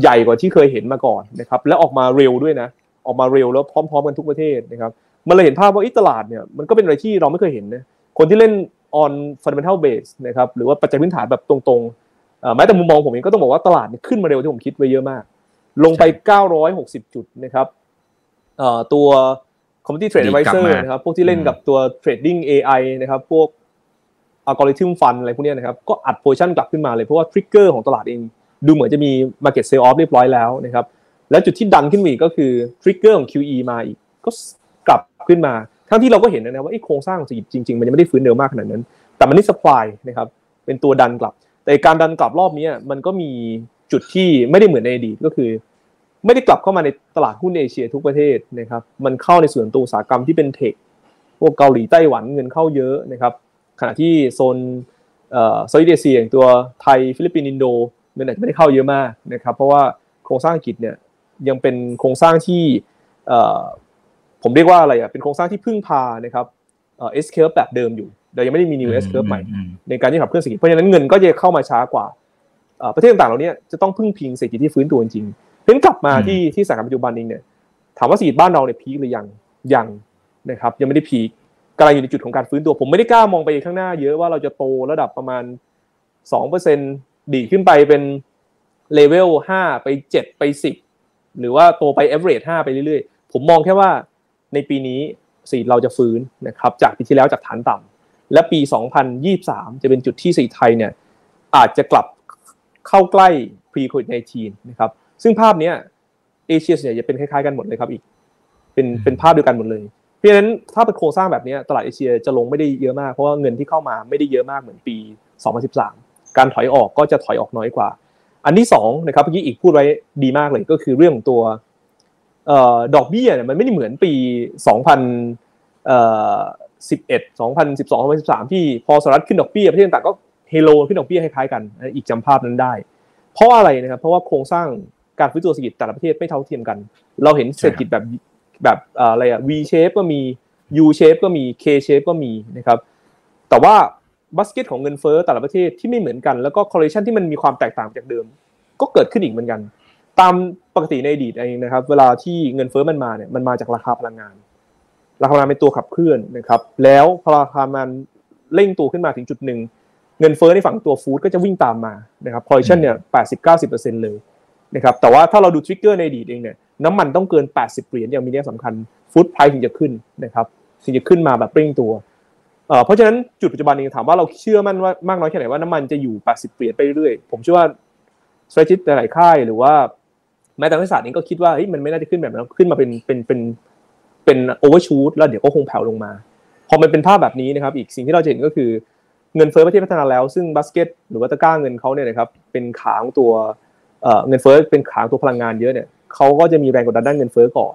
B: ใหญ่กว่าที่เคยเห็นมาก่อนนะครับและออกมาเร็วด้วยนะ ออกมาเร็วแล้วพร้อม ๆ กันทุกประเทศนะครับมันเลยเห็นภาพว่าตลาดเนี่ยมันก็เป็นอะไรที่เราไม่เคยเห็นนะคนที่เล่น on fundamental base นะครับหรือว่าปัจจัยพื้นฐานแบบตรงๆแม้แต่มุมมองผมเองก็ต้องบอกว่าตลาดขึ้นมาเร็วที่ผมคิดไว้เยอะมาก ลงไป 960 จุดนะครับตัว commodity trade advisor นะครับพวกที่เล่นกับตัว trading AI นะครับพวก algorithm fund อะไรพวกนี้นะครับก็อัด position กลับขึ้นมาเลยเพราะว่า trigger ของตลาดเอง ดูเหมือนจะมี Market Sell Off เรียบร้อยแล้วนะครับและจุดที่ดันขึ้นมาอีกก็คือทริกเกอร์ของ QE มาอีกก็กลับขึ้นมา ทั้งที่เราก็เห็นนะว่าโครงสร้างของเศรษฐกิจจริงๆ มันยังไม่ได้ฟื้นเร็วมากขนาดนั้น แต่ money supply นะครับเป็นตัวดันกลับ แต่การดันกลับรอบนี้มันก็มีจุดที่ไม่ได้เหมือนในอดีตก็คือ ไม่ได้กลับเข้ามาในตลาดหุ้นเอเชียทุกประเทศนะครับมันเข้าในส่วนตัวอุตสาหกรรมที่เป็น techพวกเกาหลีไต้หวันเงินเข้าเยอะนะครับ ขณะที่โซนเอ่อโซนเอเชียอย่างตัวไทยฟิลิปปินส์อินโดเงินอาจจะไม่ได้เข้าเยอะมากนะครับเพราะว่าโครงสร้างกิจเนี่ยยังเป็นโครงสร้างที่ผมเรียกว่าอะไรอะเป็นโครงสร้างที่พึ่งพานะครับ S curve แบบเดิมอยู่แต่ยังไม่ได้มี new S curve ใหม่ ในการที่ขับเคลื่อนเศรษฐกิจเพราะฉะนั้นเงินก็จะเข้ามาช้ากว่าประเทศต่างๆเหล่านี้จะต้องพึ่งพิงเศรษฐกิจที่ฟื้นตัวจริงเพิ่งกลับมาที่ที่สถานการณ์ปัจจุบันเองเนี่ยถามว่าเศรษฐกิจบ้านเราเนี่ยพีคหรือยังยังนะครับยังไม่ได้พีคกำลังอยู่ในจุดของการฟื้นตัว ผมไม่ได้กล้ามองไปข้างหน้าเยอะว่าเราจะโตระดับประมาณ2%ดีขึ้นไปเป็นเลเวลห้าไปเจ็ดไปสิบหรือว่าโตไป average ห้าไปเรื่อยๆ ผมมองแค่ว่าในปีนี้สีเราจะฟื้นนะครับจากปีที่แล้วจากฐานต่ำและปี 2023 จะเป็นจุดที่สีไทยเนี่ยอาจจะกลับเข้าใกล้ pre covid 19นะครับซึ่งภาพเนี้ยเอเชียส่วนใหญ่จะเป็นคล้ายๆกันหมดเลยครับอีกเป็นเป็นภาพเดียวกันหมดเลย เพราะฉะนั้นถ้าเป็นโครงสร้างแบบนี้ตลาดเอเชียจะลงไม่ได้เยอะมากเพราะว่าเงินที่เข้ามาไม่ได้เยอะมากเหมือนปี 2013 การถอยออกก็จะถอยออกน้อยกว่า อันที่สองนะครับเมื่อกี้อีกพูดไว้ดีมากเลยก็คือเรื่องของตัวดอกเบี้ยเนี่ยมันไม่ได้เหมือนปี 2011 2012 2013 ที่พอสหรัฐขึ้นดอกเบี้ยประเทศต่างก็เฮโลขึ้นดอกเบี้ยคล้ายๆกันอีกจำภาพนั้นได้ เพราะอะไรนะครับเพราะว่าโครงสร้างการฟื้นตัวเศรษฐกิจแต่ละประเทศไม่เท่าเทียมกัน เราเห็นเศรษฐกิจแบบ แบบอะไรอะ V shape ก็มี U shape ก็มี K shape ก็มีนะครับแต่ว่าบัสเกตของเงินเฟ้อแต่ละประเทศที่ไม่เหมือนกันแล้วก็ correlation ที่มันมีความแตกต่างจากเดิม ก็เกิดขึ้นอีกเหมือนกัน ตามปกติในอดีตเองนะครับ เวลาที่เงินเฟ้อมันมาเนี่ยมันมาจากราคาพลังงาน ราคาพลังงานเป็นตัวขับเคลื่อนนะครับ แล้วพอราคามันเร่งตัวขึ้นมาถึงจุดหนึ่งเงินเฟ้อในฝั่งตัวฟู้ดก็จะวิ่งตามมานะครับ correlation เนี่ย80-90%เลยนะครับแต่ว่าถ้าเราดูทริกเกอร์ในอดีตเองเนี่ย น้ำมันต้องเกิน 80 เหรียญอย่างมีนัยสำคัญฟู้ดไพรถึงจะขึ้นนะครับถึงจะขึ้นมาแบบเร่งตัวเพราะฉะนั้นจุดปัจจุบันนี้ถามว่าเราเชื่อมั่นว่ามากน้อยแค่ไหนว่าน้ำมันจะอยู่ 80 เหรียญไปเรื่อยผมเชื่อว่าสตร a จิตหลายค่ายหรือว่าแม้แต่นักศึกษาเองก็คิดว่าเฮ้ยมันไม่น่าจะขึ้นแบบนั้นขึ้นมาเป็นเป็นเป็นเป็น overshoot แล้วเดี๋ยวก็คงแผ่วลงมาพอมันเป็นภาพแบบนี้นะครับอีกสิ่งที่เราเห็นก็คือเงินเฟ้อประเทศพัฒนาแล้วซึ่งบัสเกตหรือว่าตะกร้าเงินเขาเนี่ยนะครับเป็นขาของตัวเงินเฟ้อเป็นขาตัวพลังงานเยอะเนี่ย เขาก็จะมีแรงกดดันด้านเงินเฟ้อก่อน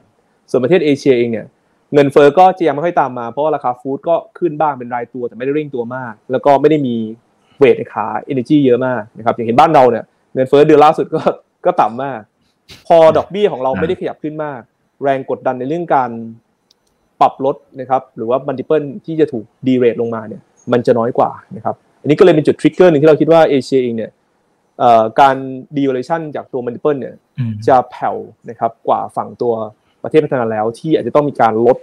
B: ส่วนประเทศเอเชียเองเนี่ยเงินเฟ้อก็จะยังไม่ค่อยตามมาเพราะราคา food ก็ขึ้นบ้างเป็นรายตัวแต่ไม่ได้เร่งตัวมาก แล้วก็ไม่ได้มี weight ในขา energy เยอะมากนะครับอย่างเห็นบ้านเราเนี่ยเงินเฟ้อเดือนล่าสุดก็ก็ต่ำมาก พอดอกเบี้ยของเราไม่ได้ขยับขึ้นมาก แรงกดดันในเรื่องการปรับลดนะครับหรือว่า multiple ที่จะถูก derate ลงมาเนี่ยมันจะน้อยกว่านะครับอันนี้ก็เลยเป็นจุด trigger หนึ่งที่เราคิดว่าเอเชียเองเนี่ย การ devaluation จากตัว multiple เนี่ยจะแผ่วนะครับกว่าฝั่งตัวประเทศพัฒนาแล้วที่อาจจะต้องมีการลด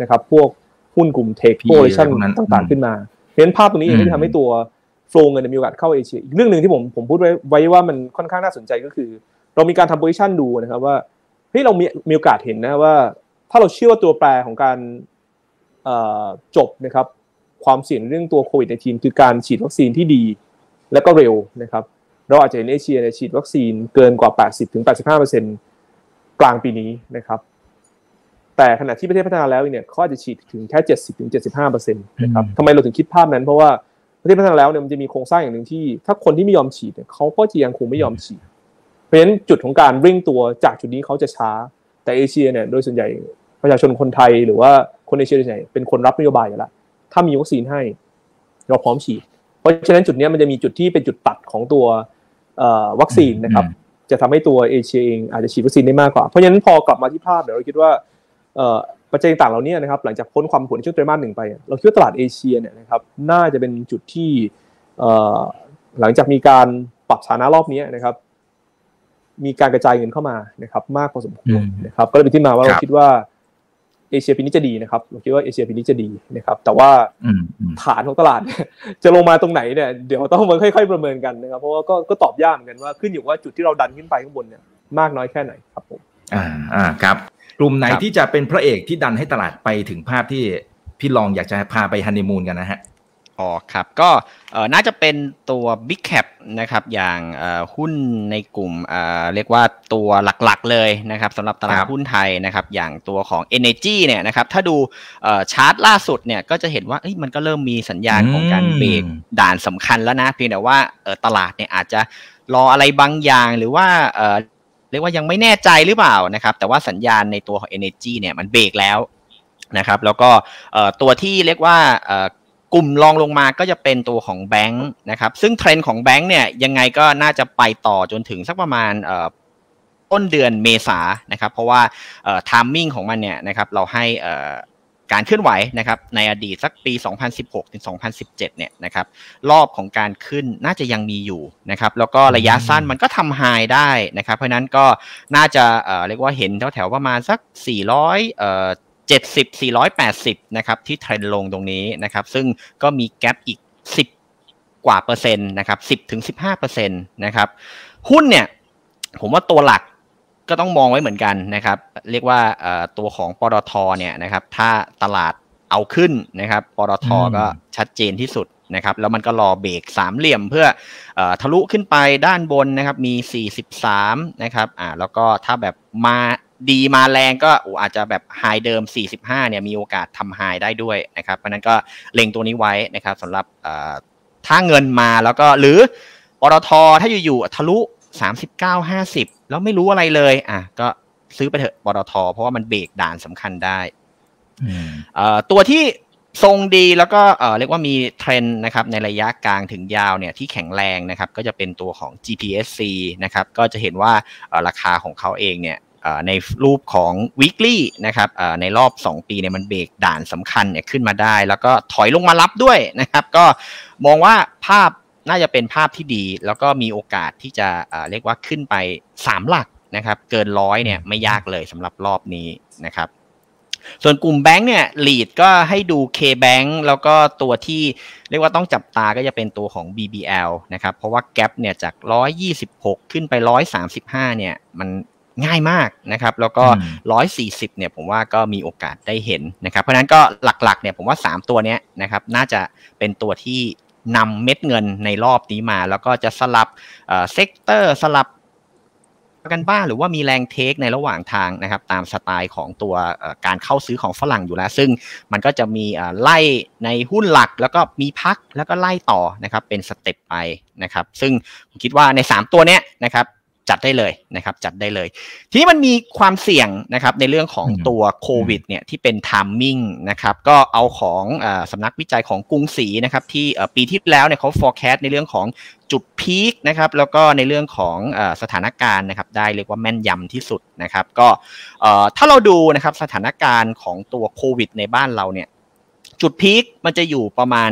B: นะครับพวกหุ้นกลุ่ม tech position ต่างๆขึ้นมาเพราะฉะนั้นภาพตรงนี้เองที่ทำให้ตัวโฟล์เงินมีโอกาสเข้าเอเชียอีกเรื่องหนึ่งที่ผมผมพูดไว้ไว้ว่ามันค่อนข้างน่าสนใจก็คือ เรามีการทำโพซิชันดูนะครับว่าเฮ้ยเรามีมีโอกาสเห็นนะว่า ถ้าเราเชื่อว่าตัวแปรของการจบนะครับความเสี่ยงเรื่องตัวโควิดในทีมคือการฉีดวัคซีนที่ดีและก็เร็วนะครับ เราอาจจะเห็นเอเชียฉีดวัคซีนเกินกว่า 80-85%กลางปีนี้นะครับแต่ขณะที่ประเทศพัฒนาแล้วเนี่ยเขาอาจจะฉีดถึงแค่ 70-75%นะครับทำไมเราถึงคิดภาพนั้น เพราะว่าประเทศพัฒนาแล้วเนี่ยมันจะมีโครงสร้างอย่างหนึ่งที่ ถ้าคนที่ไม่ยอมฉีดเนี่ยเขาก็จะยังคงไม่ยอมฉีด เพราะฉะนั้นจุดของการเร่งตัวจากจุดนี้เขาจะช้า แต่เอเชียเนี่ยโดยส่วนใหญ่ประชาชนคนไทยหรือว่าคนเอเชียส่วนใหญ่เป็นคนรับนโยบายอยู่แล้วถ้ามีวัคซีนให้ เราพร้อมฉีด เพราะฉะนั้นจุดนี้มันจะมีจุดที่เป็นจุดตัดของตัว วัคซีนนะครับ จะทำให้ตัวเอเชียเองอาจจะฉีดวัคซีนได้มากกว่า เพราะฉะนั้นพอกลับมาที่ภาพเดี๋ยวเราคิดว่าปัจจัยต่างเหล่านี้นะครับหลังจากพ้นความผลในช่วงไตรมาสหนึ่งไป เราคิดว่าตลาดเอเชียเนี่ยนะครับน่าจะเป็นจุดที่หลังจากมีการปรับฐานะรอบนี้นะครับ มีการกระจายเงินเข้ามานะครับ มากพอสมควรนะครับ ก็เลยเป็นที่มาว่าเราคิดว่า เอเชียปีนี้จะดีนะครับเราคิดว่าเอเชียปีนี้จะดีนะครับ แต่ว่าฐานของตลาดจะลงมาตรงไหนเนี่ยเดี๋ยวต้องมาค่อยๆประเมินกันนะครับ เพราะว่าก็ก็ตอบยากเหมือนกันว่าขึ้นอยู่ว่าจุดที่เราดันขึ้นไปข้างบนเนี่ยมากน้อยแค่ไหนครับผม
A: อ่าอ่าครับ กลุ่มไหนที่จะเป็นพระเอกที่ดันให้ตลาดไปถึงภาพที่พี่ลองอยากจะพาไปฮันนีมูนกันนะฮะ
C: อ๋อครับ ก็น่าจะเป็นตัว Big Cap นะครับ อย่างหุ้นในกลุ่มเรียกว่าตัวหลักๆเลยนะครับสำหรับตลาดหุ้นไทยนะครับ อย่างตัวของ Energy เนี่ยนะครับ ถ้าดูชาร์ตล่าสุดเนี่ยก็จะเห็นว่ามันก็เริ่มมีสัญญาณของการเบรกด่านสำคัญแล้วนะ เพียงแต่ว่าตลาดเนี่ยอาจจะรออะไรบางอย่างหรือว่าเรียกว่ายังไม่แน่ใจหรือเปล่านะครับ แต่ว่าสัญญาณในตัวของ Energy เนี่ยมันเบรกแล้วนะครับแล้วก็ตัวที่เรียกว่า กลุ่มรองลงมาก็จะเป็นตัวของแบงค์นะครับ ซึ่งเทรนด์ของแบงค์เนี่ยยังไงก็น่าจะไปต่อจนถึงสักประมาณต้นเดือนเมษานะครับ เพราะว่า timing ของมันเนี่ยนะครับเราให้การเคลื่อนไหวนะครับในอดีตสักปี 2016 ถึง 2017 เนี่ยนะครับรอบของการขึ้นน่าจะยังมีอยู่นะครับแล้วก็ระยะสั้นมันก็ทำไฮได้นะครับ เพราะนั้นก็น่าจะเรียกว่าเห็นแถวๆประมาณสัก 400 70 480 นะครับ ที่เทรนลงตรงนี้นะครับ ซึ่งก็มีแกลบอีก 10 กว่าเปอร์เซ็นต์นะครับสิบถึงสิบห้าเปอร์เซ็นต์นะครับ หุ้นเนี่ย ผมว่าตัวหลักก็ต้องมองไว้เหมือนกันนะครับ เรียกว่าตัวของปตทเนี่ยนะครับ ถ้าตลาดเอาขึ้นนะครับปตทก็ชัดเจนที่สุดนะครับ แล้วมันก็รอเบรกสามเหลี่ยมเพื่ออทะลุขึ้นไปด้านบนนะครับ มี 43 นะครับ อ่า แล้วก็ถ้าแบบมา ดีมาแรงก็อาจจะแบบไฮเดิม 45 เนี่ยมีโอกาสทำไฮได้ด้วยนะครับ เพราะนั้นก็เล็งตัวนี้ไว้นะครับสำหรับถ้าเงินมาแล้วก็หรือปตทถ้าอยู่ๆทะลุ 39 50 แล้วไม่รู้อะไรเลย อะ ก็ซื้อไปเถอะปตทเพราะว่ามันเบรกด่านสำคัญได้ตัวที่ทรงดีแล้วก็เรียกว่ามีเทรนด์นะครับในระยะกลางถึงยาวเนี่ยที่แข็งแรงนะครับก็จะเป็นตัวของ GPSC นะครับก็จะเห็นว่าราคาของเขาเองเนี่ย ในรูปของ weekly นะครับในรอบ 2 ปีเนี่ยมันเบรกด่านสำคัญเนี่ยขึ้นมาได้ แล้วก็ถอยลงมารับด้วยนะครับ ก็มองว่าภาพน่าจะเป็นภาพที่ดี แล้วก็มีโอกาสที่จะเรียกว่าขึ้นไป 3 หลักนะครับ เกินร้อยเนี่ยไม่ยากเลยสำหรับรอบนี้นะครับส่วนกลุ่มแบงค์เนี่ยลีดก็ให้ดู K-Bank แล้วก็ตัวที่เรียกว่าต้องจับตาก็จะเป็นตัวของ BBL นะครับ เพราะว่าแกลเนี่ยจาก 126 ขึ้นไป 135 เนี่ย มัน ง่ายมากนะครับ แล้วก็ 140 เนี่ยผมว่าก็มีโอกาสได้เห็นนะครับ เพราะนั้นก็หลักๆ เนี่ยผมว่า 3 ตัวเนี้ยนะครับน่าจะเป็นตัวที่นำเม็ดเงินในรอบนี้มา แล้วก็จะสลับ sector สลับกันบ้างหรือว่ามีแรง take ในระหว่างทางนะครับ ตามสไตล์ของตัวการเข้าซื้อของฝรั่งอยู่แล้ว ซึ่งมันก็จะมีไล่ในหุ้นหลัก แล้วก็มีพักแล้วก็ไล่ต่อนะครับเป็น step ไปนะครับ ซึ่งผมคิดว่าใน 3 ตัวเนี้ยนะครับ จัดได้เลยนะครับจัดได้เลย ทีนี้มันมีความเสี่ยงนะครับในเรื่องของตัวโควิดเนี่ยที่เป็น timingนะครับก็เอาของอสำนักวิจัยของกรุงศรีนะครับที่ปีที่แล้วเนี่ยเขา forecast ในเรื่องของจุดพีคนะครับแล้วก็ในเรื่องของอสถานการณ์นะครับได้เรียกว่าแม่นยำที่สุดนะครับก็ถ้าเราดูนะครับสถานการณ์ของตัวโควิดในบ้านเราเนี่ยจุดพีคมันจะอยู่ประมาณ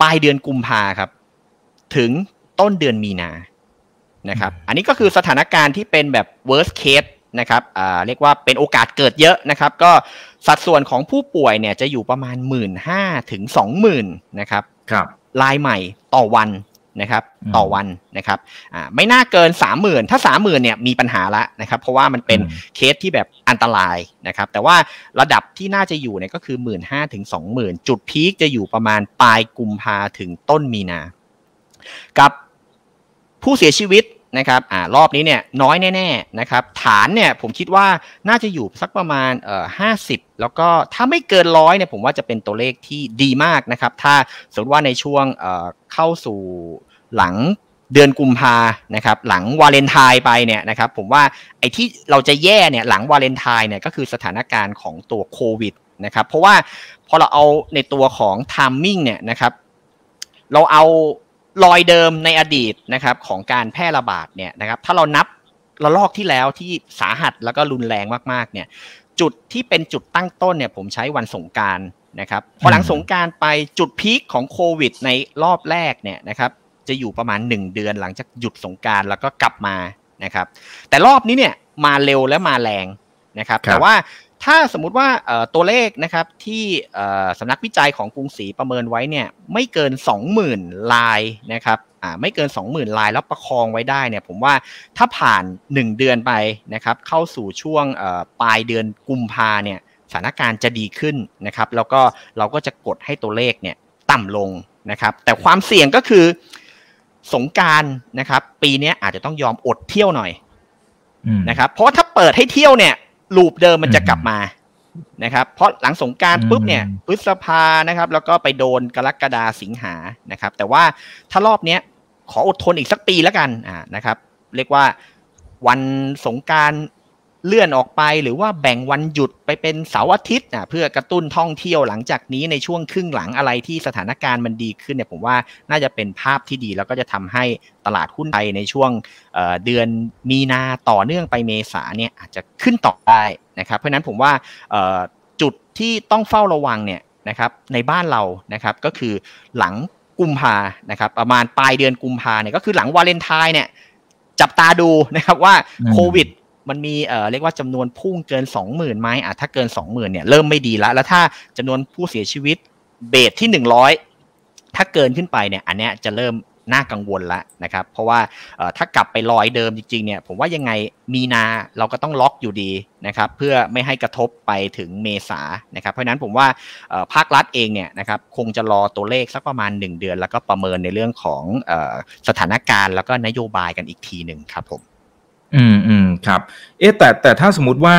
C: ปลายเดือนกุมภาครับถึงต้นเดือนมีนา นะครับอันนี้ก็คือสถานการณ์ที่เป็นแบบ worst case นะครับอ่าเรียกว่าเป็นโอกาสเกิดเยอะนะครับ ก็สัดส่วนของผู้ป่วยเนี่ยจะอยู่ประมาณหมื่นห้าถึงสองหมื่นนะครับ
A: ครับ
C: รายใหม่ต่อวันนะครับต่อวันนะครับอ่าไม่น่าเกินสามหมื่นถ้าสามหมื่นเนี่ยมีปัญหาละนะครับ เพราะว่ามันเป็นเคสที่แบบอันตรายนะครับ แต่ว่าระดับที่น่าจะอยู่เนี่ยก็คือหมื่นห้าถึงสองหมื่นจุดพีคจะอยู่ประมาณปลายกุมภาถึงต้นมีนา กับ ผู้เสียชีวิตนะครับอ่ารอบนี้เนี่ยน้อยแน่ๆนะครับฐานเนี่ยผมคิดว่าน่าจะอยู่สักประมาณเอ่อห้าสิบแล้วก็ถ้าไม่เกินร้อยเนี่ยผมว่าจะเป็นตัวเลขที่ดีมากนะครับถ้าสมมติว่าในช่วงเอ่อเข้าสู่หลังเดือนกุมภานะครับหลังวาเลนไทน์ไปเนี่ยนะครับผมว่าไอ้ที่เราจะแย่เนี่ยหลังวาเลนไทน์เนี่ยก็คือสถานการณ์ของตัวโควิดนะครับเพราะว่าพอเราเอาในตัวของ timing เนี่ยนะครับเราเอา รอยเดิมในอดีตนะครับของการแพร่ระบาดเนี่ยนะครับถ้าเรานับระลอกที่แล้วที่สาหัสแล้วก็รุนแรงมากๆเนี่ยจุดที่เป็นจุดตั้งต้นเนี่ยผมใช้วันสงการนะครับพอหลังสงการไปจุดพีคของโควิดในรอบแรกเนี่ยนะครับจะอยู่ประมาณ 1 เดือนหลังจากหยุดสงการแล้วก็กลับมานะครับแต่รอบนี้เนี่ยมาเร็วและมาแรงนะครับแต่ว่า ถ้าสมมุติว่าตัวเลขนะครับที่สำนักวิจัยของกรุงศรีประเมินไว้เนี่ยไม่เกิน 20,000 ลายนะครับไม่เกิน 20,000 ลายแล้วประคองไว้ได้เนี่ยผมว่าถ้าผ่าน 1 เดือนไปนะครับเข้าสู่ช่วงปลายเดือนกุมภาเนี่ยสถานการณ์จะดีขึ้นนะครับแล้วก็เราก็จะกดให้ตัวเลขเนี่ยต่ำลงนะครับแต่ความเสี่ยงก็คือสงการนะครับปีนี้อาจจะต้องยอมอดเที่ยวหน่อยนะครับเพราะถ้าเปิดให้เที่ยวเนี่ย ลูปเดิมมันจะกลับมานะครับ เพราะหลังสงการปุ๊บเนี่ยพฤษภานะครับ แล้วก็ไปโดนกรกฎาสิงหานะครับ แต่ว่าถ้ารอบเนี้ยขออดทนอีกสักปีแล้วกันอ่านะครับ เรียกว่าวันสงการ เลื่อนออกไปหรือว่าแบ่งวันหยุดไปเป็นเสาร์อาทิตย์นะเพื่อกระตุ้นท่องเที่ยวหลังจากนี้ในช่วงครึ่งหลังอะไรที่สถานการณ์มันดีขึ้นเนี่ยผมว่าน่าจะเป็นภาพที่ดี แล้วก็จะทำให้ตลาดหุ้นไทยในช่วงเดือนมีนาต่อเนื่องไปเมษาเนี่ยอาจจะขึ้นต่อได้นะครับ เพราะนั้นผมว่าจุดที่ต้องเฝ้าระวังเนี่ยนะครับในบ้านเรานะครับก็คือหลังกุมภานะครับประมาณปลายเดือนกุมภาเนี่ยก็คือหลังวาเลนไทน์เนี่ยจับตาดูนะครับว่าโควิด มันมีเอ่อเรียกว่าจำนวนพุ่งเกินสองหมื่นไหมอะถ้าเกินสองหมื่นเนี่ยเริ่มไม่ดีแล้วแล้วถ้าจำนวนผู้เสียชีวิตเบสที่หนึ่งร้อยถ้าเกินขึ้นไปเนี่ยอันเนี้ยจะเริ่มน่ากังวลละนะครับ เพราะว่าถ้ากลับไปลอยเดิมจริงๆเนี่ยผมว่ายังไงมีนาเราก็ต้องล็อกอยู่ดีนะครับเพื่อไม่ให้กระทบไปถึงเมษานะครับเพราะนั้นผมว่าภาครัฐเองเนี่ยนะครับคงจะรอตัวเลขสักประมาณ 1 เดือน แล้วก็ประเมินในเรื่องของสถานการณ์แล้วก็นโยบายกันอีกทีหนึ่งครับผม
A: อืมอืมครับ เอ๊แต่แต่ถ้าสมมติว่า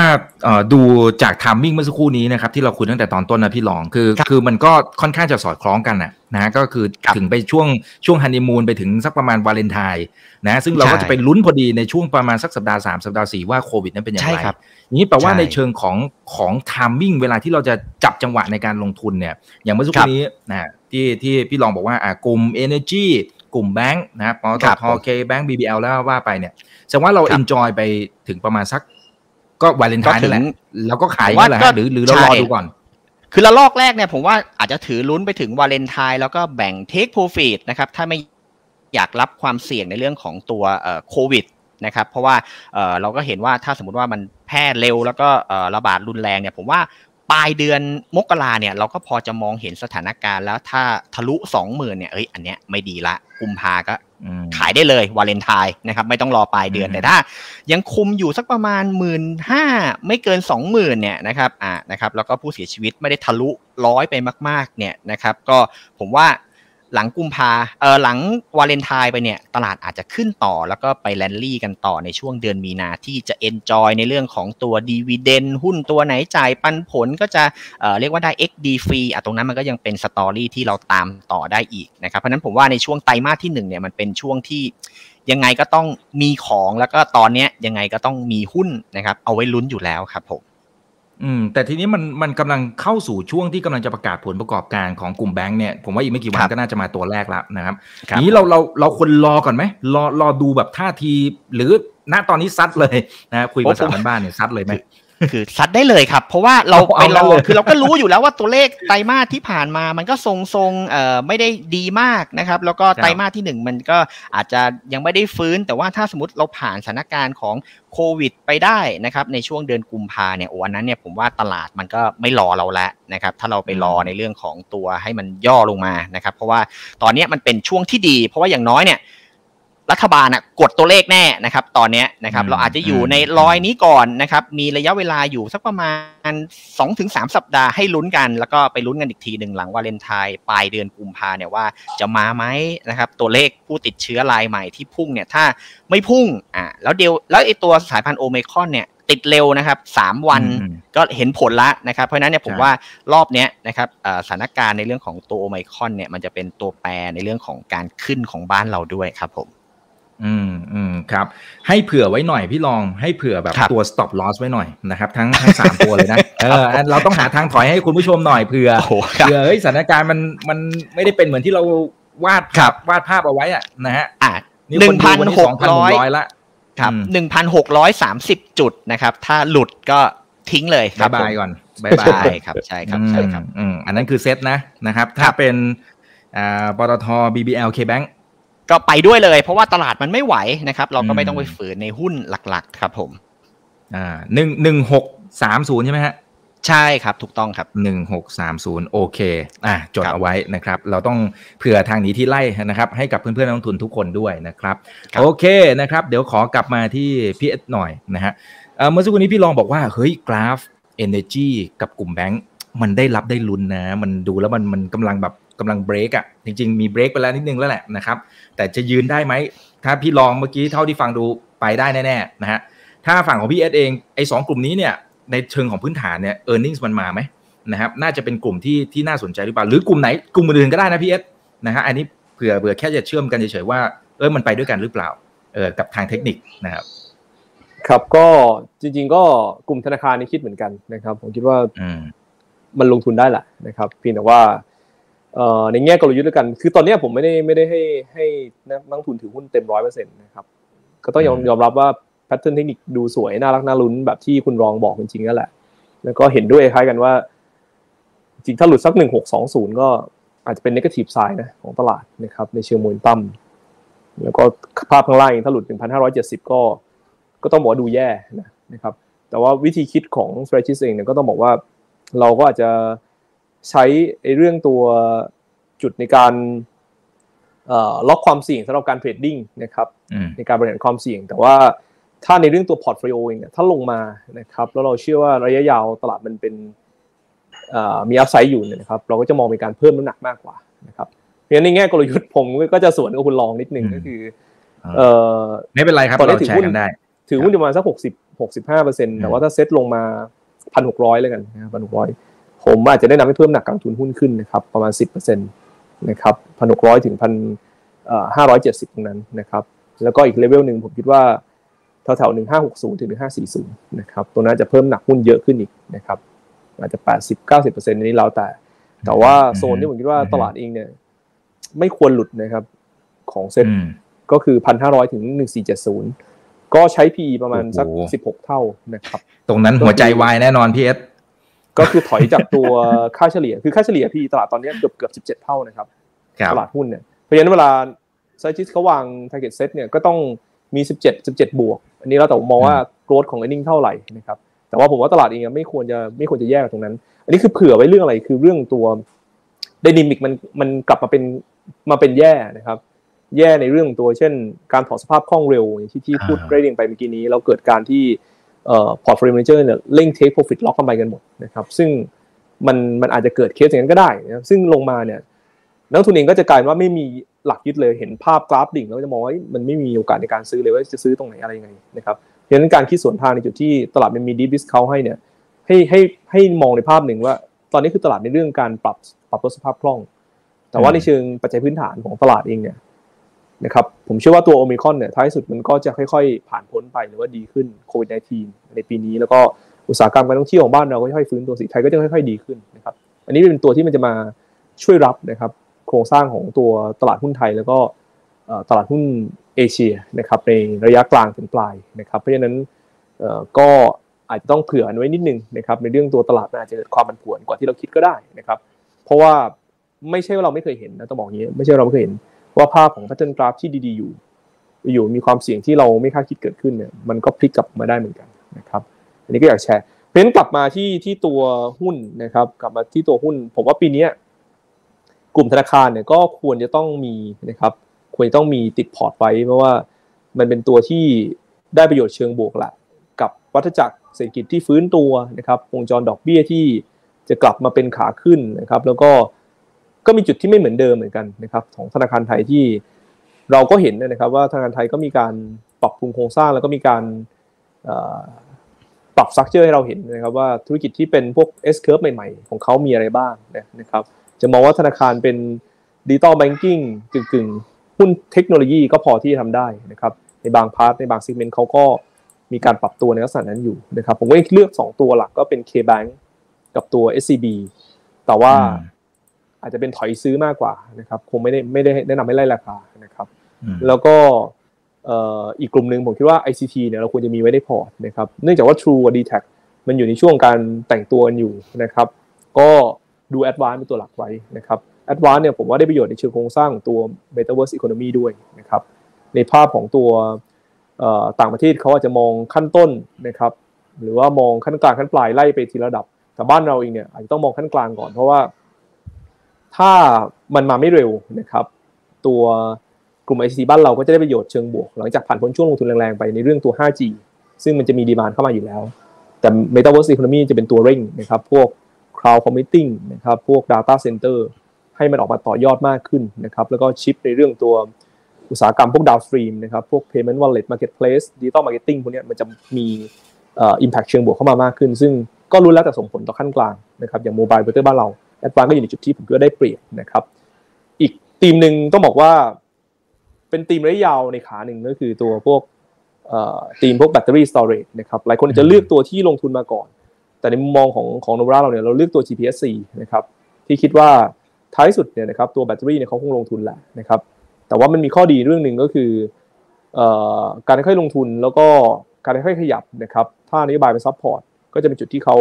A: ดูจาก timing เมื่อสักครู่นี้นะครับที่เราคุยตั้งแต่ตอนต้นนะพี่ลองคือ คือมันก็ค่อนข้างจะสอดคล้องกันนะนะก็คือถึงไปช่วงช่วงฮันนีมูนไปถึงสักประมาณวาเลนไทน์นะซึ่งเราก็จะไปลุ้นพอดีในช่วงประมาณสักสัปดาห์สามสัปดาห์สี่ว่าโควิดนั้นเป็นอย่างไรนี้แปลว่าในเชิงของของ timing เวลาที่เราจะจับจังหวะในการลงทุนเนี่ยอย่างเมื่อสักครู่นี้นะที่ที่พี่ลองบอกว่าอ่ากลุ่ม Energy กลุ่มแบงค์นะครับปตท KBANK BBL แล้วว่าไปเนี่ยแสดงว่าเรา enjoy ไปถึงประมาณสัก ก็วาเลนไทน์นั่นแหละแล้วก็ขายนั่นแหละหรือหรือเรารอดูก่อน
C: คือระลอกแรกเนี่ยผมว่าอาจจะถือลุ้นไปถึงวาเลนไทน์แล้วก็แบ่ง take profit นะครับ ถ้าไม่อยากรับความเสี่ยงในเรื่องของตัวโควิดนะครับเพราะว่าเราก็เห็นว่าถ้าสมมติว่ามันแพร่เร็วแล้วก็ระบาดรุนแรงเนี่ยผมว่า ปลายเดือนมกราเนี่ยเราก็พอจะมองเห็นสถานการณ์แล้วถ้าทะลุสองหมื่นเนี่ยเอ้ยอันเนี้ยไม่ดีละกุมภาก็ขายได้เลยวาเลนไทน์นะครับไม่ต้องรอปลายเดือนแต่ถ้า ยังคุมอยู่สักประมาณหมื่นห้าไม่เกินสองหมื่นเนี่ยนะครับอ่านะครับแล้วก็ผู้เสียชีวิตไม่ได้ทะลุร้อยไปมาก ๆเนี่ยนะครับ ก็ผมว่า หลังกุมภาเออหลังวาเลนไทน์ไปเนี่ย ตลาดอาจจะขึ้นต่อแล้วก็ไปแลนลี่กันต่อในช่วงเดือนมีนาที่จะ enjoy ในเรื่องของตัว dividend หุ้นตัวไหนจ่ายปันผลก็จะเออเรียกว่าได้ XD ฟรีอะตรงนั้นมันก็ยังเป็น story ที่เราตามต่อได้อีกนะครับ เพราะนั้นผมว่าในช่วงไตรมาสที่1เนี่ยมันเป็นช่วงที่ยังไงก็ต้องมีของแล้วก็ตอนนี้ยังไงก็ต้องมีหุ้นนะครับเอาไว้ลุ้นอยู่แล้วครับผม
A: อืมแต่ทีนี้มันมันกำลังเข้าสู่ช่วงที่กำลังจะประกาศผลประกอบการของกลุ่มแบงก์เนี่ยผมว่าอีกไม่กี่วันก็น่าจะมาตัวแรกแล้วนะครับนี้เราเราเราควรรอก่อนไหมรอรอดูแบบท่าที หรือณตอนนี้ซัดเลยนะคุยภาษาบ้านเนี่ยซัดเลยไหม
C: คือซัดได้เลยครับ เพราะว่าเราไปรอคือเราก็รู้อยู่แล้วว่าตัวเลขไตรมาสที่ผ่านมามันก็ทรงทรงเอ่อไม่ได้ดีมากนะครับ แล้วก็ไตรมาสที่หนึ่งมันก็อาจจะยังไม่ได้ฟื้น แต่ว่าถ้าสมมติเราผ่านสถานการณ์ของโควิดไปได้นะครับในช่วงเดือนกุมภาเนี่ยโอ้อันนั้นเนี่ยผมว่าตลาดมันก็ไม่รอเราแล้วนะครับถ้าเราไปรอในเรื่องของตัวให้มันย่อลงมานะครับ เพราะว่าตอนนี้มันเป็นช่วงที่ดี เพราะว่าอย่างน้อยเนี่ย รัฐบาลกดตัวเลขแน่นะครับ ตอนนี้นะครับ เราอาจจะอยู่ในรอยนี้ก่อนนะครับ มีระยะเวลาอยู่สักประมาณ 2-3 สัปดาห์ให้ลุ้นกัน แล้วก็ไปลุ้นกันอีกทีหนึ่งหลังวาเลนไทน์ปลายเดือนกุมภาเนี่ยว่าจะมาไหมนะครับ ตัวเลขผู้ติดเชื้อรายใหม่ที่พุ่งเนี่ยถ้าไม่พุ่งอ่าแล้วเดียวแล้วไอตัวสายพันธุ์โอเมคอนเนี่ยติดเร็วนะครับสามวันก็เห็นผลละนะครับ เพราะนั้นเนี่ยผมว่ารอบนี้นะครับสถานการณ์ในเรื่องของตัวโอไมคอนเนี่ยมันจะเป็นตัวแปรในเรื่องของการขึ้นของบ้านเราด้วยครับผม
A: อืมอืมครับ ให้เผื่อไว้หน่อยพี่ลองให้เผื่อแบบตัว stop loss ไว้หน่อยนะครับ ทั้งทั้งสามตัวเลยนะเออเราต้องหาทางถอยให้คุณผู้ชมหน่อยเผื่อเผื่อเฮ้ยสถานการณ์มันมันไม่ได้เป็นเหมือนที่เราวาดวาดภาพเอาไว้อะนะฮะ
C: อ่าหนึ่งพันหกร้อยละครับหนึ่งพันหกร้อยสามสิบจุดนะครับ ถ้าหลุดก็ทิ้งเลย
A: ครับบายก่อน
C: บายบายครับใช่ครับใช่ครับ
A: อืมอันนั้นคือเซตนะนะครับ ถ้าเป็นอ่าปตท BBL KBank
C: ก็ไปด้วยเลย เพราะว่าตลาดมันไม่ไหวนะครับ เราก็ไม่ต้องไปฝืนในหุ้นหลักๆ ครับ ผม
A: อ่าหนึ่งหนึ่งหกสามศูนย์ใช่ไหมฮะ
C: ใช่ครับถูกต้องครับ
A: หนึ่งหกสามศูนย์โอเคอ่าจดเอาไว้นะครับ เราต้องเผื่อทางนี้ที่ไล่นะครับ ให้กับเพื่อนๆนักลงทุนทุกคนด้วยนะครับโอเคนะครับ เดี๋ยวขอกลับมาที่พี่เอสหน่อยนะฮะเมื่อสักครู่นี้พี่ลองบอกว่า เฮ้ยกราฟ Energy กับกลุ่มแบงก์มันได้รับได้ลุ้นนะ มันดูแล้วมันมันกำลังแบบ กำลังเบรกอะจริงๆมีเบรกไปแล้วนิดนึงแล้วแหละนะครับแต่จะยืนได้ไหมถ้าพี่ลองเมื่อกี้เท่าที่ฟังดูไปได้แน่ๆนะฮะถ้าฝั่งของพี่เอสเองไอ้สกลุ่มนี้เนี่ยในเชิงของพื้นฐานเนี่ยเออร์เน็งมันมาไหมนะครับน่าจะเป็นกลุ่มที่ที่น่าสนใจหรือเปล่าหรือกลุ่มไหนกลุ่มอื่นก็ได้นะพี่เอสนะฮะอันนี้เผื่อเผื่อแค่จะเชื่อมกันเฉยๆว่าเออมันไปด้วยกันหรือเปล่าเออกับทางเทคนิคนะครับ
B: ครับก็จริง ๆ ก็กลุ่มธนาคารนี่คิดเหมือนกันนะครับ ผมคิดว่ามันลงทุนได้แหละนะครับเพียงแต่ว่า ในแง่กลยุทธ์ด้วยกัน คือตอนนี้ผมไม่ได้ไม่ได้ให้ให้นักทุนถือหุ้นเต็มร้อยเปอร์เซ็นต์นะครับ ก็ต้องยอมยอมรับว่า pattern เทคนิคดูสวยน่ารักน่าลุ้นแบบที่คุณรองบอกจริงๆนั่นแหละ แล้วก็เห็นด้วยคล้ายกันว่า จริงถ้าหลุดสักหนึ่งหกสองศูนย์ก็อาจจะเป็น negative side นะของตลาดนะครับในเชิงมูลตั้มแล้วก็ภาพข้างล่างถ้าหลุดหนึ่งพันห้าร้อยเจ็ดสิบก็ ก็ต้องบอกว่าดูแย่นะครับ แต่ว่าวิธีคิดของ s t r a t e g i s เองเนี่ยก็ต้องบอกว่าเราก็อาจจะ ใช้ไอ้เรื่องตัวจุดในการล็อกความเสี่ยงสำหรับการ trading นะครับในการบริหารความเสี่ยง แต่ว่าถ้าในเรื่องตัว portfolio เองถ้าลงมานะครับแล้วเราเชื่อว่าระยะยาวตลาดมันเป็นมี upside อยู่เนี่ยนะครับเราก็จะมองเป็นการเพิ่มน้ำหนักมากกว่านะครับเพราะฉะนั้นในแง่กลยุทธ์ผมก็จะสวนกับคุณลองนิดนึงก็คือเออ
A: ไม่เป็นไรครับตอนนี้ถือหุ้นได้
B: ถือหุ้นประมาณสักหกสิบหกสิบห้าเปอร์เซ็นต์แต่ว่าถ้าเซ็ตลงมาพันหกร้อยเลยกันพันหกร้อย ผมอาจจะแนะนำให้เพิ่มหนักการทุนหุ้นขึ้นนะครับประมาณสิบเปอร์เซ็นต์นะครับพันหกร้อยถึงพันห้าร้อยเจ็ดสิบตรงนั้นนะครับแล้วก็อีกเลเวลหนึ่งผมคิดว่าแถวๆหนึ่งห้าหกศูนย์ถึงหนึ่งห้าสี่ศูนย์นะครับตรงนั้นจะเพิ่มหนักหุ้นเยอะขึ้นอีกนะครับอาจจะแปดสิบเก้าสิบเปอร์เซ็นต์นี้เราแต่ แต่ว่าโซนที่ผมคิดว่าตลาดเองเนี่ยไม่ควรหลุดนะครับของเซ็ตก็คือพันห้าร้อยถึงหนึ่งสี่เจ็ดศูนย์ก็ใช้ PE ประมาณสักสิบหกเท่านะครับ
A: ตรงนั้นหัวใจวายแน่นอนพี่เอส
B: ก็คือถอยจากตัวค่าเฉลี่ย คือค่าเฉลี่ย PE ตลาดตอนนี้เกือบเกือบสิบเจ็ดเท่านะครับ ตลาดหุ้นเนี่ย เพราะฉะนั้นเวลาไซจิสเขาวาง target set เนี่ยก็ต้องมีสิบเจ็ดสิบเจ็ดบวก อันนี้เราแต่มองว่า growth ของ earning เท่าไหร่นะครับ แต่ว่าผมว่าตลาดเองไม่ควรจะไม่ควรจะแยกตรงนั้น อันนี้คือเผื่อไว้เรื่องอะไรคือเรื่องตัวdynamic มันมันกลับมาเป็นมาเป็นแย่นะครับ แย่ในเรื่องตัวเช่น การถอดสภาพคล่องเร็วอย่างที่ที่พูดได้เรียงไปเมื่อกี้นี้ เราเกิดการที่เอ่อ portfolio manager เนี่ยเร่ง take profit lock กันไปกันหมดนะครับซึ่งมันมันอาจจะเกิดเคสอย่างนั้นก็ได้นะซึ่งลงมาเนี่ยนักลงทุนเองก็จะกลายว่าไม่มีหลักยึดเลยเห็นภาพกราฟดิ่งแล้วจะมองว่ามันไม่มีโอกาสในการซื้อเลยว่าจะซื้อตรงไหนอะไรยังไงนะครับเพราะฉะนั้นการคิดสวนทางในจุดที่ตลาดมันมี discount ให้เนี่ยให้ให้ให้มองในภาพหนึ่งว่า ตอนนี้คือตลาดในเรื่องการปรับปรับลดสภาพคล่อง แต่ว่าในเชิงปัจจัยพื้นฐานของตลาดเองเนี่ย นะครับผมเชื่อว่าตัวโอมิคอนเนี่ยท้ายสุดมันก็จะค่อยๆ ผ่านพ้นไปหรือว่าดีขึ้นโควิด -19 ในปีนี้ แล้วก็อุตสาหกรรมการท่องเที่ยวของบ้านเราก็ค่อยๆฟื้นตัวสิไทยก็จะค่อยๆดีขึ้นนะครับอันนี้เป็นตัวที่มันจะมาช่วยรับนะครับโครงสร้างของตัวตลาดหุ้นไทยแล้วก็ตลาดหุ้นเอเชียนะครับในระยะกลางถึงปลายนะครับเพราะฉะนั้นก็อาจจะต้องเผื่อไว้นิดนึงนะครับในเรื่องตัวตลาดอาจจะเกิดความผันผวนกว่าที่เราคิดก็ได้นะครับเพราะว่าไม่ใช่ว่าเราไม่เคยเห็นนะต้องบอกอย่างนี้ไม่ใช่เราไม่เคยเห็น ว่าภาพของ pattern graph ที่ดีๆอยู่ อยู่มีความเสี่ยงที่เราไม่คาดคิดเกิดขึ้นเนี่ยมันก็พลิกกลับมาได้เหมือนกันนะครับ อันนี้ก็อยากแชร์เพราะฉะนั้นกลับมาที่ที่ตัวหุ้นนะครับ กลับมาที่ตัวหุ้น ผมว่าปีนี้กลุ่มธนาคารเนี่ยก็ควรจะต้องมีนะครับควรจะต้องมีติดพอร์ตไว้เพราะว่ามันเป็นตัวที่ได้ประโยชน์เชิงบวกแหละกับวัฏจักรเศรษฐกิจที่ฟื้นตัวนะครับวงจรดอกเบี้ยที่จะกลับมาเป็นขาขึ้นนะครับ แล้วก็ ก็มีจุดที่ไม่เหมือนเดิมเหมือนกันนะครับของธนาคารไทยที่เราก็เห็นนะครับว่าธนาคารไทยก็มีการปรับปรุงโครงสร้างแล้วก็มีการปรับ structure ให้เราเห็นนะครับว่าธุรกิจที่เป็นพวก S curve ใหม่ๆ ของเขามีอะไรบ้างนะครับจะมองว่าธนาคารเป็น digital banking กึ่งๆหุ้นเทคโนโลยีก็พอที่จะทำได้นะครับในบาง part ในบาง segment เขาก็มีการปรับตัวในลักษณะนั้นอยู่นะครับผมก็เลือก 2 ตัวหลักก็เป็น K-Bank กับตัว SCB แต่ว่า อาจจะเป็นถอยซื้อมากกว่านะครับ คงไม่ได้ไม่ได้แนะนำให้ไล่ราคานะครับ แล้วก็อีกกลุ่มหนึ่งผมคิดว่า ICT เนี่ยเราควรจะมีไว้ในพอร์ตนะครับ เนื่องจากว่า True กับ DTACมันอยู่ในช่วงการแต่งตัวอยู่นะครับ ก็ดู Advance เป็นตัวหลักไว้นะครับ Advance เนี่ยผมว่าได้ประโยชน์ในเชิงโครงสร้างของตัว Metaverse Economy ด้วยนะครับ ในภาพของตัวต่างประเทศเขาอาจจะมองขั้นต้นนะครับ หรือว่ามองขั้นกลางขั้นปลายไล่ไปทีระดับ แต่บ้านเราเองเนี่ยอาจจะต้องมองขั้นกลางก่อนเพราะว่า ถ้ามันมาไม่เร็วนะครับตัวกลุ่ม ICT บ้านเราก็จะได้ประโยชน์เชิงบวก หลังจากผ่านพ้นช่วงลงทุนแรงๆไปในเรื่องตัว 5G ซึ่งมันจะมี demand เข้ามาอยู่แล้ว แต่ Metaverse Economy จะเป็นตัวเร่งนะครับพวก Cloud Computing นะครับพวก Data Center ให้มันออกมาต่อยอดมากขึ้นนะครับแล้วก็ชิปในเรื่องตัวอุตสาหกรรมพวก downstream นะครับพวก payment wallet marketplace digital marketing พวกนี้มันจะมีอ่อ impact เชิงบวกเข้ามามากขึ้น ซึ่งก็รู้แล้วแต่ส่งผลต่อขั้นกลางนะครับอย่าง mobile เบเตอร์บ้านเรา ADVANC ก็อยู่ในจุดที่ผมก็ได้เปรียบนะครับ อีกธีมหนึ่งต้องบอกว่า เป็นธีมระยะยาวในขาหนึ่งก็คือตัวพวกธีมพวก battery storage นะครับหลายคนจะเลือกตัวที่ลงทุนมาก่อน แต่ในมุมมองของของ Nomura เราเนี่ยเราเลือกตัว GPSC นะครับที่คิดว่าท้ายสุดเนี่ยนะครับตัวแบตเตอรี่เนี่ยเขาคงลงทุนแหละนะครับแต่ว่ามันมีข้อดีเรื่องหนึ่งก็คือการค่อยลงทุนแล้วก็การค่อยขยับนะครับถ้านโยบายเป็น support ก็จะเป็นจุดที่เขา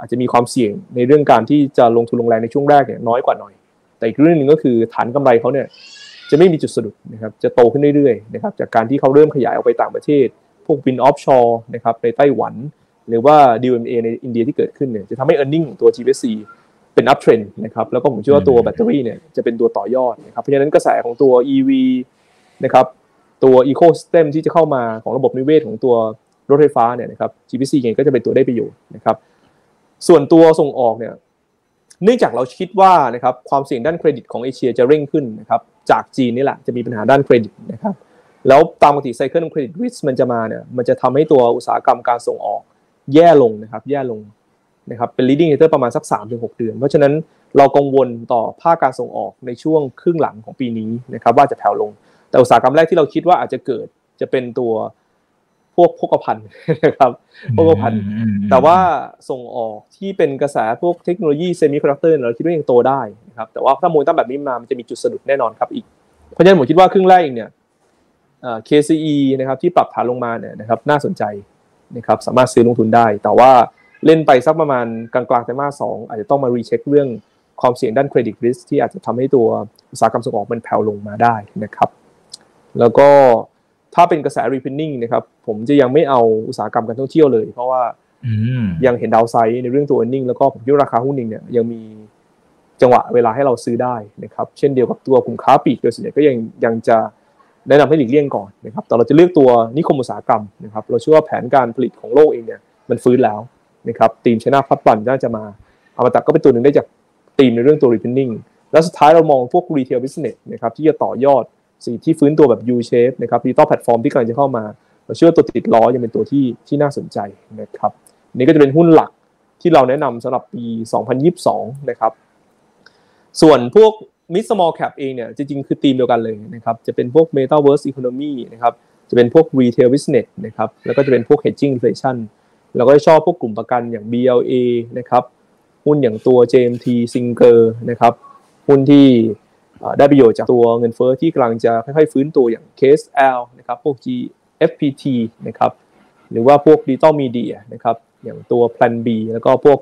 B: อาจจะมีความเสี่ยงในเรื่องการที่จะลงทุนลงแรงในช่วงแรกเนี่ยน้อยกว่าหน่อย แต่อีกเรื่องหนึ่งก็คือฐานกำไรเขาเนี่ยจะไม่มีจุดสะดุดนะครับจะโตขึ้นเรื่อยๆนะครับจากการที่เขาเริ่มขยายออกไปต่างประเทศ พวก wind offshore นะครับในไต้หวัน หรือว่า DMA ในอินเดียที่เกิดขึ้นเนี่ยจะทำให้ e a r n i n g ของตัว GPSC เป็น uptrend นะครับแล้วก็ผมเชื่อว่าตัวแบตเตอรี่เนี่ยจะเป็นตัวต่อยอดนะครับเพราะฉะนั้นกระแสของตัว EV นะครับตัว ecosystem ที่จะเข้ามาของระบบนิเวศของตัวรถไฟฟ้าเนี่ยนะครับ GPSC เองก็จะเป็นตัวได้ประโยชน์นะครับ ส่วนตัวส่งออกเนี่ยเนื่องจากเราคิดว่านะครับความเสี่ยงด้านเครดิตของเอเชียจะเร่งขึ้นนะครับจากจีนนี่แหละจะมีปัญหาด้านเครดิตนะครับแล้วตามปกติ cycle credit risk มันจะมาเนี่ยมันจะทำให้ตัวอุตสาหกรรมการส่งออกแย่ลงนะครับแย่ลงนะครับเป็น leading indicator ประมาณสัก 3-6 เดือน เพราะฉะนั้นเรากังวลต่อภาคการส่งออกในช่วงครึ่งหลังของปีนี้นะครับว่าจะแผ่วลง แต่อุตสาหกรรมแรกที่เราคิดว่าอาจจะเกิดจะเป็นตัว พวกโภคภัณฑ์นะครับโภคภัณฑ์แต่ว่าส่งออกที่เป็นกระแสพวกเทคโนโลยีเซมิคอนดักเตอร์เราคิดว่ายังโตได้นะครับแต่ว่าถ้าโมเมนตัมแบบนี้มามันจะมีจุดสะดุดแน่นอนครับอีก เพราะฉะนั้นผมคิดว่าครึ่งแรกเองเนี่ย KCE นะครับที่ปรับฐานลงมาเนี่ยนะครับน่าสนใจนะครับสามารถซื้อลงทุนได้ แต่ว่าเล่นไปสักประมาณกลางๆไตรมาสสองอาจจะต้องมา recheck เรื่องความเสี่ยงด้าน credit risk ที่อาจจะทำให้ตัวอุตสาหกรรมส่งออกมันแผ่วลงมาได้นะครับ แล้วก็ ถ้าเป็นกระแส repining นะครับผมจะยังไม่เอาอุตสาหกรรมการท่องเที่ยวเลย เพราะว่ายังเห็นดาวไซด์ในเรื่องตัว earning แล้วก็ผมคิดว่าราคาหุ้นเองเนี่ยยังมีจังหวะเวลาให้เราซื้อได้นะครับเช่นเดียวกับตัวกลุ่มค้าปลีกโดยส่วนใหญ่ก็ยังยังจะแนะนำให้หลีกเลี่ยงก่อนนะครับแต่เราจะเลือกตัวนิคมอุตสาหกรรมนะครับเราเชื่อว่าแผนการผลิตของโลกเองเนี่ยมันฟื้นแล้วนะครับทีมชนะพัดบันน่าจะมาอมตะก็เป็นตัวหนึ่งได้จากธีมในเรื่องตัว reopening แล้วสุดท้ายเรามองพวก retail business นะครับที่จะต่อยอด สิ่งที่ฟื้นตัวแบบ U shape นะครับ digital platform ที่กำลังจะเข้ามาเราเชื่อตัวติดล้อยังเป็นตัวที่ที่น่าสนใจนะครับนี่ก็จะเป็นหุ้นหลักที่เราแนะนำสำหรับปี 2022 นะครับ ส่วนพวก mid small cap เองเนี่ยจริงๆ คือธีมเดียวกันเลยนะครับจะเป็นพวก metaverse economy นะครับจะเป็นพวก retail business นะครับแล้วก็จะเป็นพวก hedging inflation เราก็ชอบพวกกลุ่มประกันอย่าง BLA นะครับหุ้นอย่างตัว JMT Singer นะครับหุ้นที่ ได้ประโยชน์จากตัวเงินเฟ้อที่กำลังจะค่อยๆ ฟื้นตัวอย่าง KSL นะครับพวก GFPT นะครับหรือว่าพวก Digital Media นะครับอย่างตัว Plan B แล้วก็พวก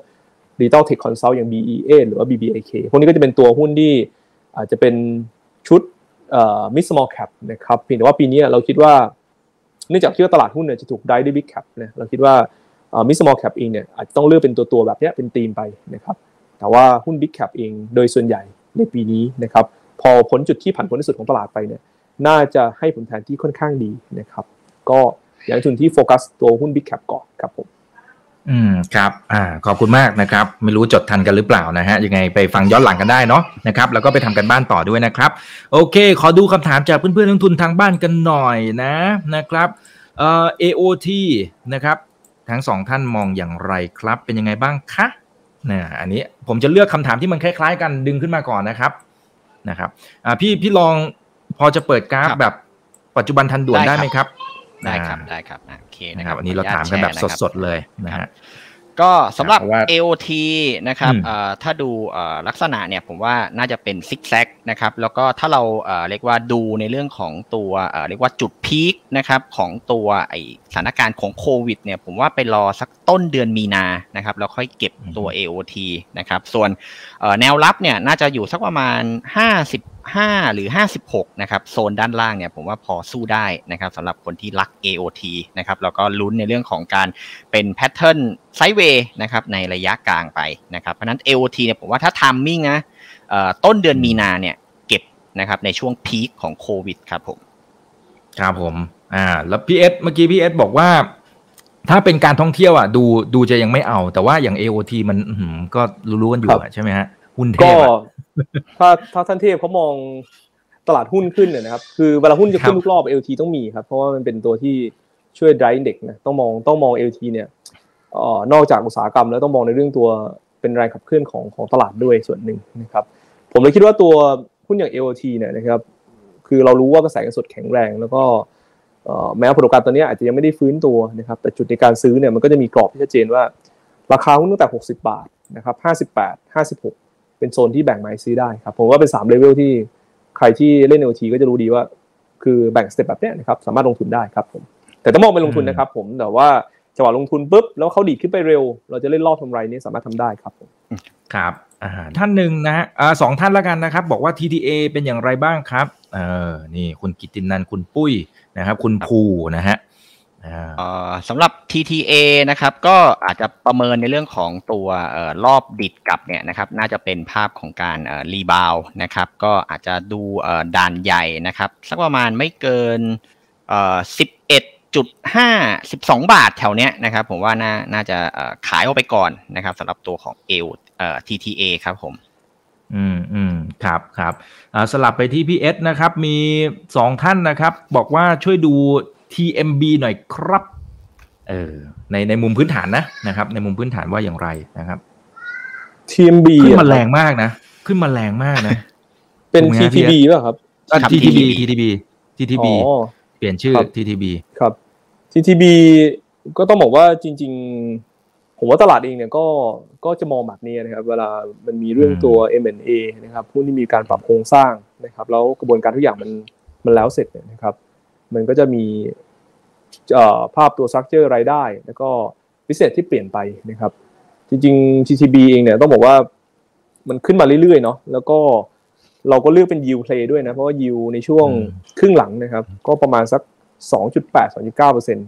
B: Digital Tech Consult อย่าง BEA หรือว่า BBAK พวกนี้ก็จะเป็นตัวหุ้นที่อาจจะเป็นชุด mid small cap นะครับเพียงแต่ว่าปีนี้เราคิดว่าเนื่องจากที่ว่าตลาดหุ้นเนี่ยจะถูกได้ด้วย big cap เนี่ยเราคิดว่า mid small cap เองเนี่ยอาจจะต้องเลือกเป็นตัวตัวแบบนี้เป็นธีมไปนะครับแต่ว่าหุ้น big cap เองโดยส่วนใหญ่ในปีนี้นะครับ พอพ้นจุดที่ผันผวนที่สุดของตลาดไปเนี่ยน่าจะให้ผลแทนที่ค่อนข้างดีนะครับ ก็อย่างทุนที่โฟกัสตัวหุ้น big cap ก่อนครับผม
A: อืมครับอ่าขอบคุณมากนะครับ ไม่รู้จดทันกันหรือเปล่านะฮะยังไงไปฟังย้อนหลังกันได้เนาะนะครับแล้วก็ไปทำกันบ้านต่อด้วยนะครับ โอเค ขอดูคำถามจากเพื่อนๆนักทุนทางบ้านกันหน่อยนะนะครับเอ่อ AOT นะครับ ทั้งสองท่านมองอย่างไรครับ เป็นยังไงบ้างคะนะอันนี้ผมจะเลือกคำถามที่มันคล้ายๆ กันดึงขึ้นมาก่อนนะครับ นะครับอ่าพี่พี่ลองพอจะเปิดกราฟแบบปัจจุบันทันด่วนได้ไหมครับ
C: ได้ครับได้ครับโอเคนะครับ
A: อันนี้เราถามกันแบบสดๆเลยนะฮะ
C: ก็สำหรับ AOT นะครับถ้าดูลักษณะเนี่ยผมว่าน่าจะเป็นซิกแซกนะครับแล้วก็ถ้าเราเรียกว่าดูในเรื่องของตัวเรียกว่าจุดพีคนะครับของตัวไอ สถานการณ์ของโควิดเนี่ยผมว่าไปรอสักต้นเดือนมีนานะครับแล้วค่อยเก็บตัว AOT นะครับส่วนแนวรับเนี่ยน่าจะอยู่สักประมาณ 55 หรือ 56นะครับโซนด้านล่างเนี่ยผมว่าพอสู้ได้นะครับสำหรับคนที่รัก AOT นะครับแล้วก็ลุ้นในเรื่องของการเป็น pattern sideway นะครับในระยะกลางไปนะครับเพราะนั้น AOT เนี่ยผมว่าถ้า timing นะต้นเดือนมีนาเนี่ยเก็บนะครับในช่วง peak ของโควิดครับผม
A: ครับผม อ่าแล้วพี่เอสเมื่อกี้พี่เอสบอกว่า ถ้าเป็นการท่องเที่ยวอะดูดูจะยังไม่เอา แต่ว่าอย่าง AOT มันก็รู้ๆกันอยู่ใช่ไหมฮะหุ้นเทพ
B: ถ้าถ้าท่านเทพเขามองตลาดหุ้นขึ้นเนี่ยนะครับ คือเวลาหุ้นจะขึ้นทุกรอบ AOT ต้องมีครับ เพราะว่ามันเป็นตัวที่ช่วย drive เด็กนะต้องมองต้องมอง AOT เนี่ยอ๋อนอกจากอุตสาหกรรมแล้วต้องมองในเรื่องตัวเป็นแรงขับเคลื่อนของของตลาดด้วยส่วนหนึ่งนะครับ ผมเลยคิดว่าตัวหุ้นอย่าง AOT เนี่ยนะครับ คือเรารู้ว่ากระแสเงินสดแข็งแรง แล้วก็ แม้ผลประกอบตอนนี้อาจจะยังไม่ได้ฟื้นตัวนะครับแต่จุดในการซื้อเนี่ยมันก็จะมีกรอบที่ชัดเจนว่า ราคาหุ้นตั้งแต่ 60 บาทนะครับ58 56 เป็นโซนที่แบ่งไม้ซื้อได้ครับผมว่าเป็น3เลเวลที่ใครที่เล่น AOT ก็จะรู้ดีว่า คือแบ่งสเต็ปแบบนี้นะครับสามารถลงทุนได้ครับผมแต่ต้องมองเป็นลงทุนนะครับผมแต่ว่าจังหวะลงทุนปุ๊บแล้วเขาดีดขึ้นไปเร็ว เราจะเล่นรอบทำไรนี้สามารถทำได้ครับผม
A: ครับ ท่านหนึ่งนะฮะสองท่านแล้วกันนะครับ บอกว่า TTA เป็นอย่างไรบ้างครับ เออนี่คุณกิตินันคุณปุ้ยนะครับ คุณภูนะฮะ
C: สำหรับ TTA นะครับก็อาจจะประเมินในเรื่องของตัวรอบดิดกลับเนี่ยนะครับน่าจะเป็นภาพของการรีบาวนะครับก็อาจจะดูด่านใหญ่นะครับ สักประมาณไม่เกินสิ บเอ็ดจุดห้าสิบสองบาทแถวเนี้ยนะครับผมว่าน่าน่าจะขายออกไปก่อนนะครับสำหรับตัวของเอลเอ่อ TTA ครับผม
A: อืมอืมครับครับสลับไปที่พี่เอสนะครับ มีสองท่านนะครับ บอกว่าช่วยดู TMB หน่อยครับเออในในมุมพื้นฐานนะนะครับ ในมุมพื้นฐานว่าอย่างไรนะครับ
B: TMB
A: ขึ้นมาแรงมากนะ ขึ้นมาแรงมากนะ
B: เป็น TTB ป่ะครับ
A: TTB TTB TTB เปลี่ยนชื่อ TTB
B: ครับ TTB ก็ต้องบอกว่าจริง ๆ ผมว่าตลาดเองเนี่ยก็ก็จะมองแบบนี้นะครับ เวลามันมีเรื่องตัว M&A นะครับผู้ที่มีการปรับโครงสร้างนะครับ แล้วกระบวนการทุกอย่างมันมันแล้วเสร็จเนี่ยนะครับ มันก็จะมีภาพตัว structure รายได้ แล้วก็พิเศษที่เปลี่ยนไปนะครับ จริงๆ TTB เองเนี่ยต้องบอกว่ามันขึ้นมาเรื่อยๆเนาะแล้วก็เราก็เลือกเป็น yield play ด้วยนะ เพราะว่า yield ในช่วงครึ่งหลังนะครับ ก็ประมาณสัก 2.8 2.9%น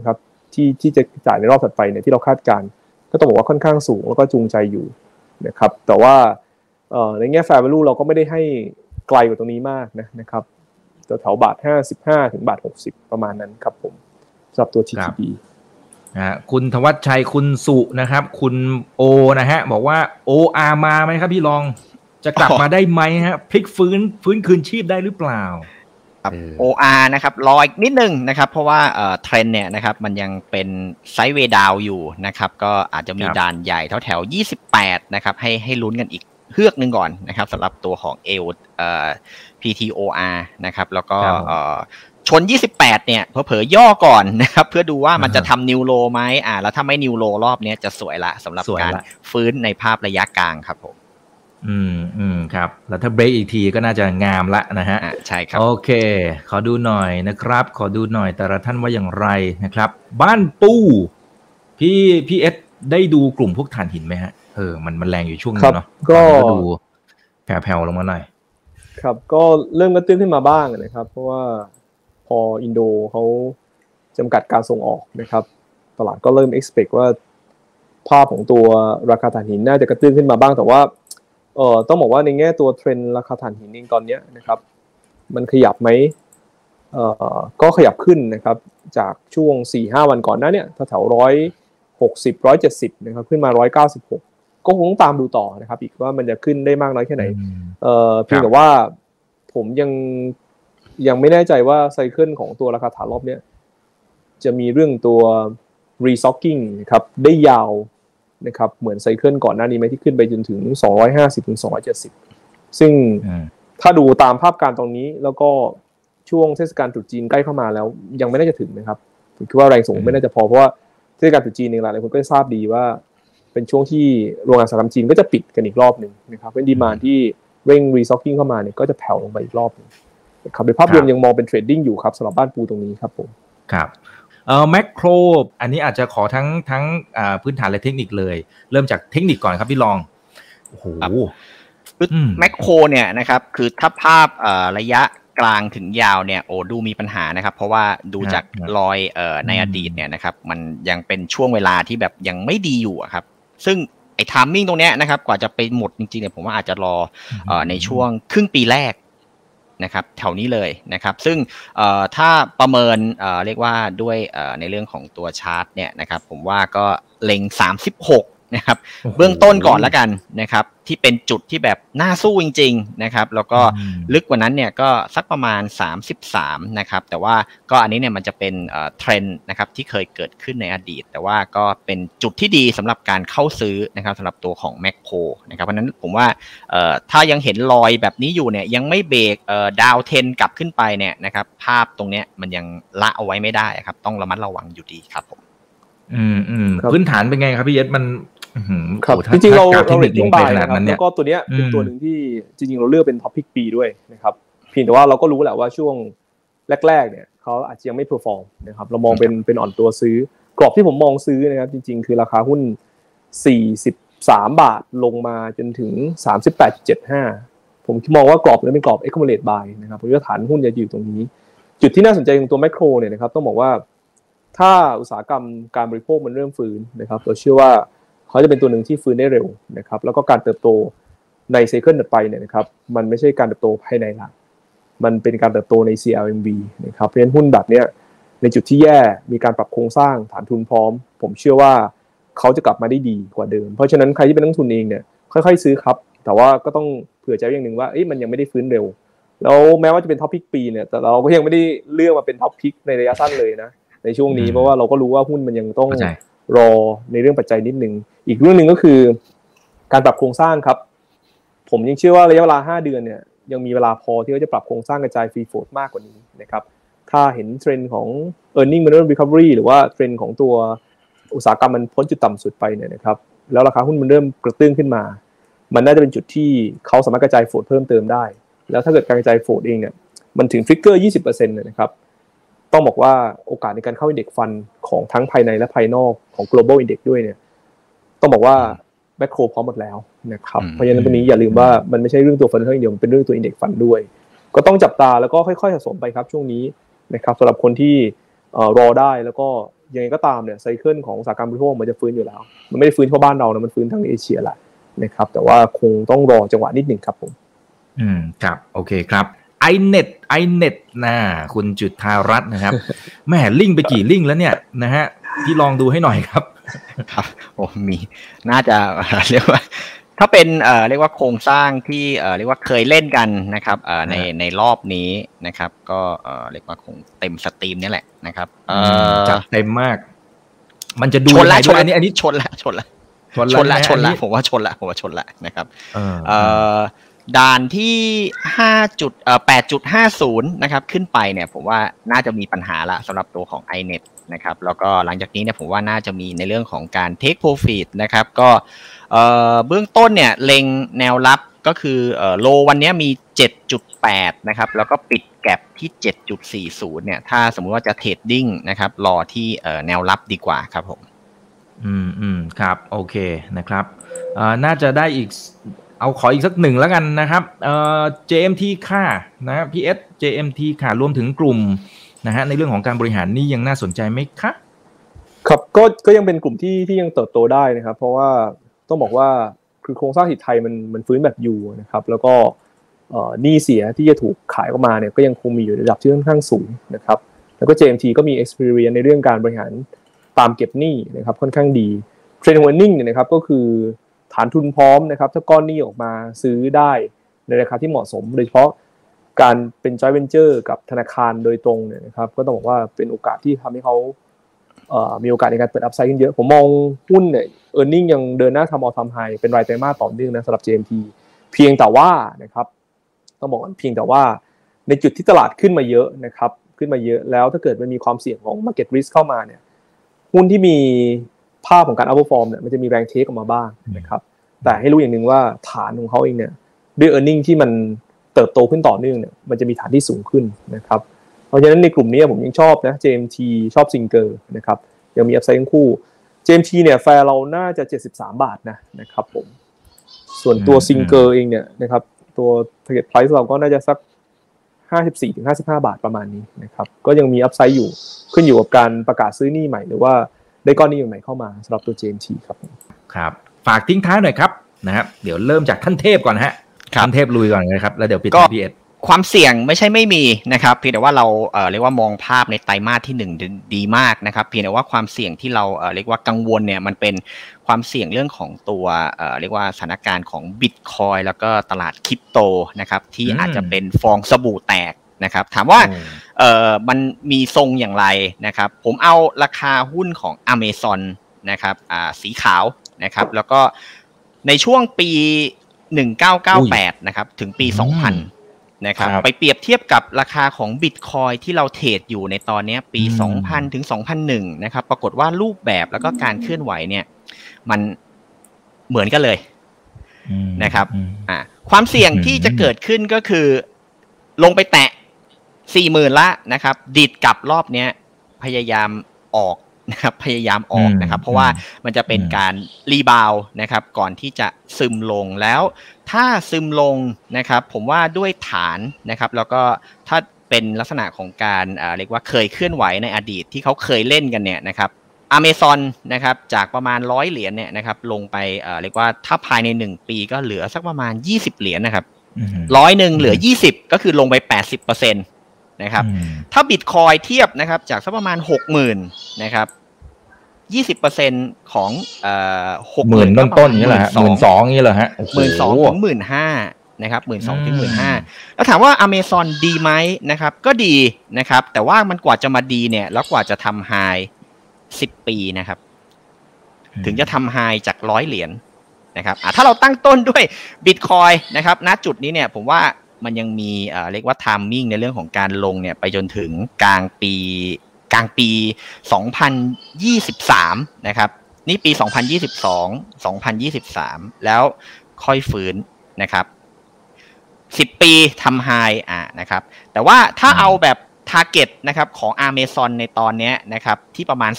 B: ะครับที่ที่จะจ่ายในรอบถัดไปเนี่ยที่เราคาดการก็ต้องบอกว่าค่อนข้างสูงแล้วก็จูงใจอยู่นะครับแต่ว่าในแง่ fair value เราก็ไม่ได้ให้ไกลกว่าตรงนี้มากนะนะครับแถวบาท 55 ถึงบาท 60 ประมาณนั้นครับผมสำหรับตัว TTB
A: นะคุณธวัชชัยคุณสุนะครับ คุณโอนะฮะบอกว่า OR มาไหมครับพี่ลองจะกลับมาได้ไหมฮะพลิกฟื้นฟื้นคืนชีพได้หรือเปล่า
C: ครับ OR นะครับรออีกนิดนึงนะครับ เพราะว่าเทรนเนี่ยนะครับมันยังเป็นไซด์เวดาวอยู่นะครับ ก็อาจจะมีด่านใหญ่แถวแถว28 นะครับ ให้ให้ลุ้นกันอีกเฮือกหนึ่งก่อนนะครับสำหรับตัวของเอลเอ่อ PTOR นะครับ แล้วก็ชน 28 เนี่ยเผลอย่อก่อนนะครับ เพื่อดูว่ามันจะทำนิวโลไหมอ่า แล้วถ้าไม่นิวโลรอบนี้จะสวยละสำหรับการฟื้นในภาพระยะกลางครับผม
A: อืมอืมครับ แล้วถ้าเบรกอีกทีก็น่าจะงามละนะฮะ
C: ใช่ครับ
A: โอเค ขอดูหน่อยนะครับ ขอดูหน่อยแต่ละท่านว่าอย่างไรนะครับ บ้านปู้พี่พี่เอสได้ดูกลุ่มพวกถ่านหินไหมฮะเออมันมันแรงอยู่ช่วงนี้เนาะ
B: ก็
A: ดูแผ่วๆลงมาหน่อย
B: ครับ ก็เริ่มกระตุ้นขึ้นมาบ้างนะครับ เพราะว่าพออินโดเขาจำกัดการส่งออกนะครับ ตลาดก็เริ่ม expect ว่าภาพของตัวราคาถ่านหินน่าจะกระตุ้นขึ้นมาบ้างแต่ว่า เอ่อต้องบอกว่าในแง่ตัวเทรนด์ราคาถ่านหินเองตอนนี้นะครับ มันขยับไหมเอ่อก็ขยับขึ้นนะครับ จากช่วง 4-5 วันก่อนหน้าเนี่ยแถวร้อยหกสิบร้อยเจ็ดสิบนะครับขึ้นมาร้อยเก้าสิบหกก็คงต้องตามดูต่อนะครับ อีกว่ามันจะขึ้นได้มากน้อยแค่ไหนเอ่อเพียงแต่ว่าผมยังยังไม่แน่ใจว่าไซเคิลของตัวราคาฐานรอบเนี้ยจะมีเรื่องตัว restocking นะครับได้ยาว นะครับเหมือนไซเคิลก่อนหน้านี้ไหมที่ขึ้นไปจนถึง 250ถึง270 ซึ่งถ้าดูตามภาพการตรงนี้แล้วก็ช่วงเทศกาลตรุษจีนใกล้เข้ามาแล้ว ยังไม่น่าจะถึงนะครับผมคิดว่าแรงส่งไม่น่าจะพอเพราะว่าเทศกาลตรุษจีนเองหลายคนก็ทราบดีว่าเป็นช่วงที่โรงงานสารจีนก็จะปิดกันอีกรอบหนึ่งนะครับเป็น demand ที่เร่ง restocking เข้ามาเนี่ยก็จะแผ่วลงไปอีกรอบนึงครับโดยภาพรวมยังมองเป็น trading อยู่ครับสำหรับบ้านปูตรงนี้ครับผม
A: ครับ เอ่อแมคโครอันนี้อาจจะขอทั้งทั้งพื้นฐานและเทคนิคเลย เริ่มจากเทคนิคก่อนครับพี่ลองโอ้โห
C: แมคโครเนี่ยนะครับ คือถ้าภาพระยะกลางถึงยาวเนี่ยโอ้ดูมีปัญหานะครับ เพราะว่าดูจากรอยเอ่อในอดีตเนี่ยนะครับ มันยังเป็นช่วงเวลาที่แบบยังไม่ดีอยู่ครับ ซึ่งไอ้ทามมิ่งตรงเนี้ยนะครับ กว่าจะไปหมดจริงๆเนี่ยผมว่าอาจจะรอในช่วงครึ่งปีแรก นะครับแถวนี้เลยนะครับ ซึ่งถ้าประเมินเรียกว่าด้วยในเรื่องของตัวชาร์ตเนี่ยนะครับผมว่าก็เล็ง 36 นะครับ เบื้องต้นก่อนแล้วกันนะครับ ที่เป็นจุดที่แบบน่าสู้จริง ๆนะครับ แล้วก็ลึกกว่านั้นเนี่ยก็สักประมาณ 33 นะครับ แต่ว่าก็อันนี้เนี่ยมันจะเป็นเทรนด์นะครับที่เคยเกิดขึ้นในอดีต แต่ว่าก็เป็นจุดที่ดีสำหรับการเข้าซื้อนะครับสำหรับตัวของแมคโครนะครับเพราะนั้นผมว่าถ้ายังเห็นรอยแบบนี้อยู่เนี่ยยังไม่เบรกดาวเทนกลับขึ้นไปเนี่ยนะครับ ภาพตรงเนี้ยมันยังละเอาไว้ไม่ได้ครับ ต้องระมัดระวังอยู่ดีครับผม
A: อืมอืมพื้นฐานเป็นไงครับพี่เยศมัน
B: ครับจริงๆเราเรา rating buy นะครับแล้วก็ตัวเนี้ยเป็นตัวหนึ่งที่จริงๆเราเลือกเป็น top pick ปีด้วยนะครับเพียงแต่ว่าเราก็รู้แหละว่าช่วงแรก ๆ เนี่ยเขาอาจจะยังไม่ perform นะครับเรามองเป็นเป็นอ่อนตัวซื้อกรอบที่ผมมองซื้อนะครับ จริง ๆ คือราคาหุ้น 43 บาทลงมาจนถึง 38.75 ผมมองว่ากรอบนี้เป็นกรอบ accumulate buy นะครับผมว่าฐานหุ้นจะอยู่ตรงนี้ จุดที่น่าสนใจของตัวไมโครเนี่ยนะครับต้องบอกว่าถ้าอุตสาหกรรมการบริโภคมันเริ่มฟื้นนะครับเราเชื่อว่า เขาจะเป็นตัวหนึ่งที่ฟื้นได้เร็วนะครับ แล้วก็การเติบโตในไซเคิลถัดไปเนี่ยนะครับ มันไม่ใช่การเติบโตภายในหลัก มันเป็นการเติบโตใน CLMV นะครับ เพราะฉะนั้นหุ้นแบบเนี้ยในจุดที่แย่มีการปรับโครงสร้างฐานทุนพร้อม ผมเชื่อว่าเขาจะกลับมาได้ดีกว่าเดิม เพราะฉะนั้นใครที่เป็นนักลงทุนเองเนี่ยค่อยๆ ซื้อครับ แต่ว่าก็ต้องเผื่อใจอย่างหนึ่งว่ามันยังไม่ได้ฟื้นเร็ว แล้วแม้ว่าจะเป็น top pick ปีเนี่ย แต่เราก็ยังไม่ได้เลือกมาเป็น top pick ในระยะสั้นเลยนะ ในช่วงนี้เพราะว่าเราก็รู้ว่าหุ้นมันยังต้อง รอในเรื่องปัจจัยนิดนึง อีกเรื่องหนึ่งก็คือ การปรับโครงสร้างครับ ผมยังเชื่อว่าระยะเวลา 5 เดือนเนี่ยยังมีเวลาพอที่เขาจะปรับโครงสร้างกระจาย free float มากกว่านี้นะครับถ้าเห็นเทรนด์ของ e a r n i n g momentum recovery หรือว่าเทรนด์ของตัวอุตสาหกรรมมันพ้นจุดต่ำสุดไปเนี่ยนะครับแล้วราคาหุ้นมันเริ่มกระตุ้นขึ้นมา มันน่าจะเป็นจุดที่เขาสามารถกระจาย float เพิ่มเติมได้ แล้วถ้าเกิดการกระจาย float เองเนี่ยมันถึง figure 20%เนี่ยนะครับ ต้องบอกว่าโอกาสในการเข้า index fund ของทั้งภายในและภายนอกของ global index ด้วยเนี่ย ต้องบอกว่าแมคโครพร้อมหมดแล้วนะครับเพราะฉะนั้นตรงนี้อย่าลืมว่ามันไม่ใช่เรื่องตัว fundamental อย่างเดียวมันเป็นเรื่องตัว index fund ด้วย ก็ต้องจับตาแล้วก็ค่อยๆสะสมไปครับช่วงนี้นะครับสำหรับคนที่รอได้แล้วก็ยังไงก็ตามเนี่ยไซเคิลของอุตสาหกรรมบริโภคมันจะฟื้นอยู่แล้ว มันไม่ได้ฟื้นเฉพาะบ้านเรานะมันฟื้นทั้งเอเชียแหละนะครับแต่ว่าคงต้องรอจังหวะนิดหนึ่งครับผม
A: อืมครับโอเคครับ ไอเน็ตไอเน็ตนะคุณจุดทารัตนะครับแม่ลิงไปกี่ลิงแล้วเนี่ยนะฮะพี่ลองดูให้หน่อยครับ
C: ครับโอ้มีน่าจะเรียกว่า ถ้าเป็นเอ่อเรียกว่าโครงสร้างที่เอ่อเรียกว่าเคยเล่นกันนะครับเอ่อในในรอบนี้นะครับ ก็เอ่อเรียกว่าคงเต็มสตรีมนี่แหละนะครับเอ่อ
A: จัดเต็มมาก มันจะดู
C: ชนละชน
A: อันนี้อันนี้
C: ชนละชนละชนละชนละผมว่าชนละผมว่าชนละนะครับเอ่อ ด่านที่ห้าจุดเอ่อแปดจุดห้าศูนย์นะครับขึ้นไปเนี่ยผมว่าน่าจะมีปัญหาละสำหรับตัวของ iNet นะครับแล้วก็หลังจากนี้เนี่ยผมว่าน่าจะมีในเรื่องของการ take profit นะครับก็เอ่อเบื้องต้นเนี่ยเล็งแนวรับก็คือเอ่อโลวันนี้มี 7.8 นะครับแล้วก็ปิดแก็บที่ 7.40 เนี่ยถ้าสมมุติว่าจะเทรดดิ้งนะครับรอที่เอ่อแนวรับดีกว่าครับผม
A: อืมอืมครับ โอเคนะครับเอ่อน่าจะได้อีก เอาขออีกสักหนึ่งแล้วกันนะครับเอ่อ JMT ค่านะครับ PS JMT ค่ะรวมถึงกลุ่มนะฮะในเรื่องของการบริหารนี่ยังน่าสนใจไหมคะ
B: ครับก็ก็ยังเป็นกลุ่มที่ที่ยังเติบโตได้นะครับ เพราะว่าต้องบอกว่าคือโครงสร้างสิทธิไทยมันมันฟื้นแบบอยู่นะครับแล้วก็หนี้เสียที่จะถูกขายออกมาเนี่ยก็ยังคงมีอยู่ระดับที่ค่อนข้างสูงนะครับแล้วก็ JMT ก็มี experience ในเรื่องการบริหารตามเก็บหนี้นะครับค่อนข้างดีเทรนด์ e นิ่งเนี่ยนะครับก็คือ ฐานทุนพร้อมนะครับถ้าก้อนนี้ออกมาซื้อได้ในราคาที่เหมาะสม โดยเฉพาะการเป็น joint venture กับธนาคารโดยตรงเนี่ยนะครับก็ต้องบอกว่าเป็นโอกาสที่ทำให้เขาเมีโอกาสในการเปิดอัพไซด์ขึ้นเยอะ ผมมองหุ้นเนี่ยเออร์เน็งยังเดินหน้าทำออทำไฮเป็นรายไตรมาสต่อเนื่องนะสำหรับ JMT เพียงแต่ว่านะครับต้องบอกเพียงแต่ว่าในจุดที่ตลาดขึ้นมาเยอะนะครับขึ้นมาเยอะแล้วถ้าเกิดมันมีความเสี่ยงของ market risk เข้ามาเนี่ยหุ้นที่มี ภาพของการ outperform เนี่ยมันจะมีแรงเทคออกมาบ้างนะครับ แต่ให้รู้อย่างหนึ่งว่าฐานของเขาเองเนี่ยด้วย e a r n i n g ที่มันเติบโตขึ้นต่อเนื่องเนี่ยมันจะมีฐานที่สูงขึ้นนะครับ เพราะฉะนั้นในกลุ่มนี้ผมยังชอบนะ JMT ชอบซิงเกอร์นะครับยังมี upside ทั้งคู่ JMT เนี่ยแฟร์เราน่าจะ 73 บาทนะนะครับผมส่วนตัวซิงเกอร์เองเนี่ยนะครับตัว target price เราก็น่าจะสัก 54ถึง55 บาทประมาณนี้นะครับก็ยังมี upside อยู่ขึ้นอยู่กับการประกาศซื้อหนี้ใหม่หรือว่า ได้ก้อนหนี้ใหม่เข้ามาสำหรับตัว JMT ครับ
A: ครับฝากทิ้งท้ายหน่อยครับนะครับเดี๋ยวเริ่มจากท่านเทพก่อนฮะท่านเทพลุยก่อนนะครับแล้วเดี๋ยวปิดพีเอส
C: ความเสี่ยงไม่ใช่ไม่มีนะครับเพียงแต่ว่าเราเเรียกว่ามองภาพในไตรมาสที่ 1 ดีมากนะครับเพียงแต่ว่าความเสี่ยงที่เราเรียกว่ากังวลเนี่ยมันเป็นความเสี่ยงเรื่องของตัวเรียกว่าสถานการณ์ของบิตคอยแล้วก็ตลาดคริปโตนะครับที่อาจจะเป็นฟองสบู่แตก นะครับ ถามว่าเออมันมีทรงอย่างไรนะครับ ผมเอาราคาหุ้นของ a เม z o n นะครับอ่าสีขาวนะครับ แล้วก็ในช่วงปี 1998 นะครับ ถึงปี 2000 นะครับ ไปเปรียบเทียบกับราคาของบิตคอยที่เราเทรดอยู่ในตอนนี้ปี 2000 ถึง 2001 นะครับ ปรากฏว่ารูปแบบแล้วก็การเคลื่อนไหวเนี่ยมันเหมือนกันเลยนะครับอ่าความเสี่ยงที่จะเกิดขึ้นก็คือ ลงไปแตะ สี่หมื่นละนะครับดิดกลับรอบเนี้ย พยายามออกนะครับพยายามออกนะครับ เพราะว่ามันจะเป็นการรีบาวนะครับ ก่อนที่จะซึมลงแล้ว ถ้าซึมลงนะครับ ผมว่าด้วยฐานนะครับ แล้วก็ถ้าเป็นลักษณะของการเรียกว่าเคยเคลื่อนไหวในอดีตที่เขาเคยเล่นกันเนี่ยนะครับอเมซอนนะครับจากประมาณร้อยเหรียญเนี่ยนะครับ ลงไปเรียกว่าถ้าภายในหนึ่งปีก็เหลือสักประมาณยี่สิบเหรียญนะครับร้อยหนึ่งเหลือยี่สิบก็คือลงไปแปดสิบเปอร์เซ็นต นะครับ ถ้าบิตคอยเทียบนะครับ จากสักประมาณหกหมื่นนะครับยี่สิบเปอร์เซ็นของเอ่อหก
A: หมื่นต้นต้นนี้แหละหมื่นสองนี้เหรอฮะ
C: หมื่นสองถึงหมื่นห้านะครับหมื่นสองถึงหมื่นห้าแล้วถามว่าอเมซอนดีไหมนะครับ ก็ดีนะครับ แต่ว่ามันกว่าจะมาดีเนี่ย แล้วกว่าจะทำไฮสิบปีนะครับ ถึงจะทำไฮจากร้อยเหรียญนะครับถ้าเราตั้งต้นด้วยบิตคอยน์นะครับณจุดนี้เนี่ย ผมว่า มันยังมีเรียกว่า timing ในเรื่องของการลงเนี่ยไปจนถึงกลางปีกลางปี 2023 นะครับ นี่ปี 2022 2023 แล้วค่อยฟื้นนะครับ 10 ปีทำ high อ่านะครับ แต่ว่าถ้าเอาแบบ target นะครับของ Amazon ในตอนนี้นะครับที่ประมาณ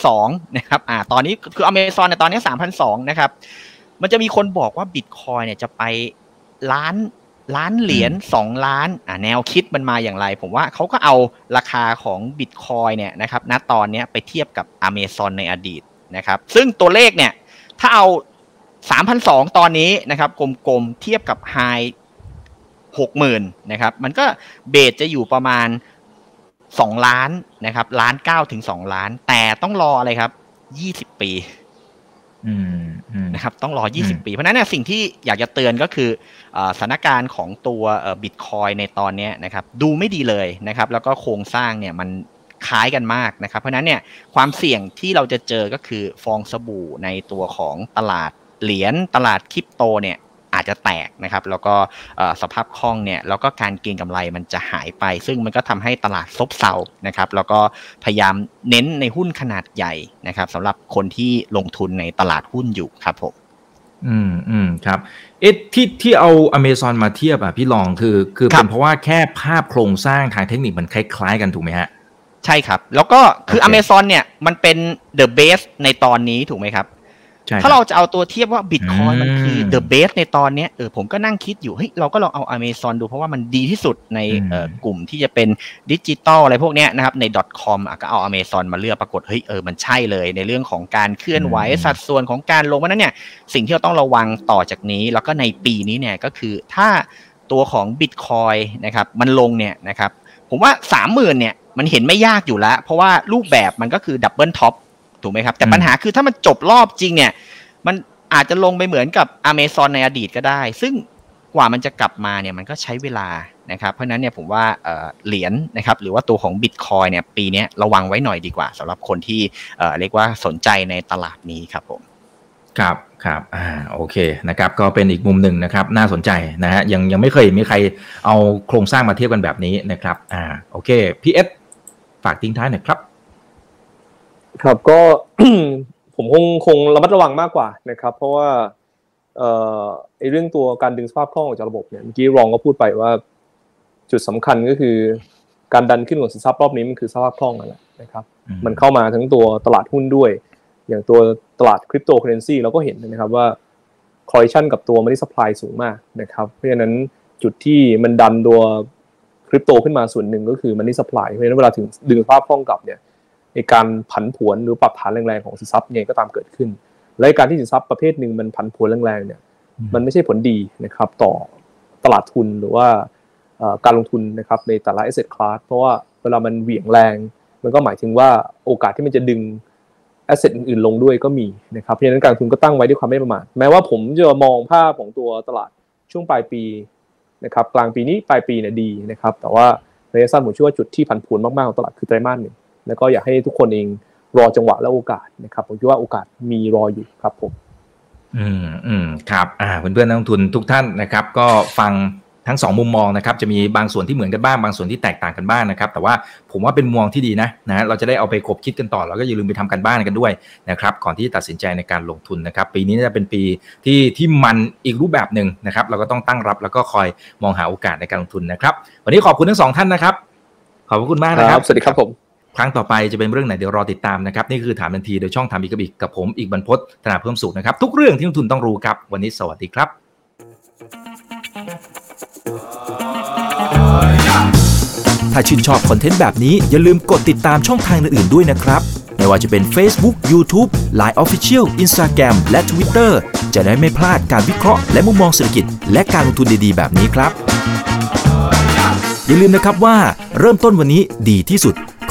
C: 3,200นะครับอ่าตอนนี้คือ Amazon ในตอนนี้3,200นะครับ มันจะมีคนบอกว่า Bitcoin เนี่ยจะไปล้าน ล้านเหรียญ2ล้านอ่าแนวคิดมันมาอย่างไร ผมว่าเขาก็เอาราคาของ Bitcoin เนี่ยนะครับณตอนนี้ไปเทียบกับ Amazon ในอดีตนะครับ ซึ่งตัวเลขเนี่ย ถ้าเอา3,200ตอนนี้นะครับกลมๆ เทียบกับไฮหกหมื่นนะครับ มันก็เบสจะอยู่ประมาณสองล้านนะครับล้านเก้าถึงสองล้าน แต่ต้องรออะไรครับยี่สิบปี นะครับ ต้องรอยี่สิบปี เพราะนั้นเนี่ยสิ่งที่อยากจะเตือนก็คือสถานการณ์ของตัวบิตคอยในตอนนี้นะครับดูไม่ดีเลยนะครับ แล้วก็โครงสร้างเนี่ยมันคล้ายกันมากนะครับ เพราะนั้นเนี่ยความเสี่ยงที่เราจะเจอก็คือฟองสบู่ในตัวของตลาดเหรียญตลาดคริปโตเนี่ย อาจจะแตกนะครับ แล้วก็สภาพคล่องเนี่ยแล้วก็การเก็งกำไรมันจะหายไป ซึ่งมันก็ทำให้ตลาดซบเซานะครับ แล้วก็พยายามเน้นในหุ้นขนาดใหญ่นะครับสำหรับคนที่ลงทุนในตลาดหุ้นอยู่ครับผม
A: อืมอืมครับ เอ๊ะที่ที่เอาอเมซอนมาเทียบอะพี่ลองคือ คือเป็นเพราะว่าแค่ภาพโครงสร้างทางเทคนิคมันคล้ายๆกันถูกไหมฮะ
C: ใช่ครับ แล้วก็คืออเมซอนเนี่ยมันเป็นเดอะเบสในตอนนี้ถูกไหมครับ ถ้าเราจะเอาตัวเทียบว่าบิตคอยมันคือเดอะเบสในตอนนี้เออผมก็นั่งคิดอยู่เฮ้ยเราก็ลองเอาอเมซอนดูเพราะว่ามันดีที่สุดในกลุ่มที่จะเป็นดิจิตอลอะไรพวกนี้นะครับใน .com ก็เอาอเมซอนมาเลือกปรากฏเฮ้ยเออมันใช่เลย ในเรื่องของการเคลื่อนไหวสัดส่วนของการลงเพราะนั้นเนี่ยสิ่งที่เราต้องระวังต่อจากนี้ แล้วก็ในปีนี้เนี่ยก็คือถ้าตัวของบิตคอยน์นะครับมันลงเนี่ยนะครับผมว่าสามหมื่นเนี่ยมันเห็นไม่ยากอยู่แล้ว เพราะว่ารูปแบบมันก็คือ double top ถูกไหมครับ แต่ปัญหาคือถ้ามันจบรอบจริงเนี่ย มันอาจจะลงไปเหมือนกับอเมซอนในอดีตก็ได้ ซึ่งกว่ามันจะกลับมาเนี่ยมันก็ใช้เวลานะครับ เพราะนั้นเนี่ยผมว่าเหรียญนะครับหรือว่าตัวของบิตคอยเนี่ยปีนี้ระวังไว้หน่อยดีกว่าสำหรับคนที่เรียกว่าสนใจในตลาดนี้ครับผม
A: ครับครับอ่าโอเคนะครับก็เป็นอีกมุมหนึ่งนะครับน่าสนใจนะฮะยังยังไม่เคยมีใครเอาโครงสร้างมาเทียบกันแบบนี้นะครับอ่าโอเคพีเอสฝากทิ้งท้ายหน่อยครับ
B: ครับก็ผมคงคงระมัดระวังมากกว่านะครับ เพราะว่าเอ่อไอเรื่องตัวการดึงสภาพคล่องออกจากระบบเนี่ยเมื่อกี้รองก็พูดไปว่า จุดสำคัญก็คือ การดันขึ้นของสินทรัพย์รอบนี้มันคือสภาพคล่องนั่นแหละนะครับ มันเข้ามาทั้งตัวตลาดหุ้นด้วย อย่างตัวตลาดคริปโตเคอเรนซีเราก็เห็นนะครับว่า correlation กับตัว money supply สูงมากนะครับเพราะฉะนั้นจุดที่มันดันตัวคริปโตขึ้นมาส่วนหนึ่งก็คือ money supply เพราะฉะนั้นเวลาถึงดึงสภาพคล่องกลับเนี่ย ในการผันผวนหรือปรับฐานแรงๆของสินทรัพย์เนี่ยก็ตามเกิดขึ้น และการที่สินทรัพย์ประเภทหนึ่งมันผันผวนแรงๆเนี่ย มันไม่ใช่ผลดีนะครับ ต่อตลาดทุนหรือว่าการลงทุนนะครับในแต่ละ asset class เพราะว่าเวลามันเหวี่ยงแรง มันก็หมายถึงว่าโอกาสที่มันจะดึง asset อื่นๆลงด้วยก็มีนะครับเพราะฉะนั้นการลงทุนก็ตั้งไว้ด้วยความไม่ประมาทแม้ว่าผมจะมองภาพของตัวตลาดช่วงปลายปีนะครับกลางปีนี้ปลายปีเนี่ยดีนะครับ แต่ว่าระยะสั้นผมเชื่อว่าจุดที่ผันผวนมากๆของตลาดคือไตรมาสหนึ่ง แล้วก็อยากให้ทุกคนเองรอจังหวะและโอกาสนะครับผมคิดว่าโอกาสมีรออยู่ครับผม
A: อืมอืมครับอ่าเพื่อนเพื่อนนักลงทุนทุกท่านนะครับ ก็ฟังทั้งสองมุมมองนะครับจะมีบางส่วนที่เหมือนกันบ้างบางส่วนที่แตกต่างกันบ้างนะครับ แต่ว่าผมว่าเป็นมองที่ดีนะนะเราจะได้เอาไปคบคิดกันต่อแล้วก็อย่าลืมไปทำกันบ้านกันด้วยนะครับก่อนที่ตัดสินใจในการลงทุนนะครับ ปีนี้จะเป็นปีที่ที่มันอีกรูปแบบหนึ่งนะครับ เราก็ต้องตั้งรับแล้วก็คอยมองหาโอกาสในการลงทุนนะครับ วันนี้ขอบคุณทั้งสองท่านนะครับ ขอบคุณมากนะครับ
B: สวัสดีครับผม
A: ครั้งต่อไปจะเป็นเรื่องไหนเดี๋ยวรอติดตามนะครับนี่คือถามทันทีโดยช่องถามอีกบิกกับผมอีกบรรพศธนาเพิ่มสุขนะครับทุกเรื่องที่นักทุนต้องรู้ครับ วันนี้สวัสดีครับ ถ้าชื่นชอบคอนเทนต์แบบนี้อย่าลืมกดติดตามช่องทางอื่นๆด้วยนะครับไม่ว่าจะเป็น Facebook, YouTube, Line Official, Instagram และ Twitter จะได้ไม่พลาดการวิเคราะห์และมุมมองเศรษฐกิจ และการลงทุนดีๆ แบบนี้ครับ อย่าลืมนะครับว่าเริ่มต้นวันนี้ดีที่สุด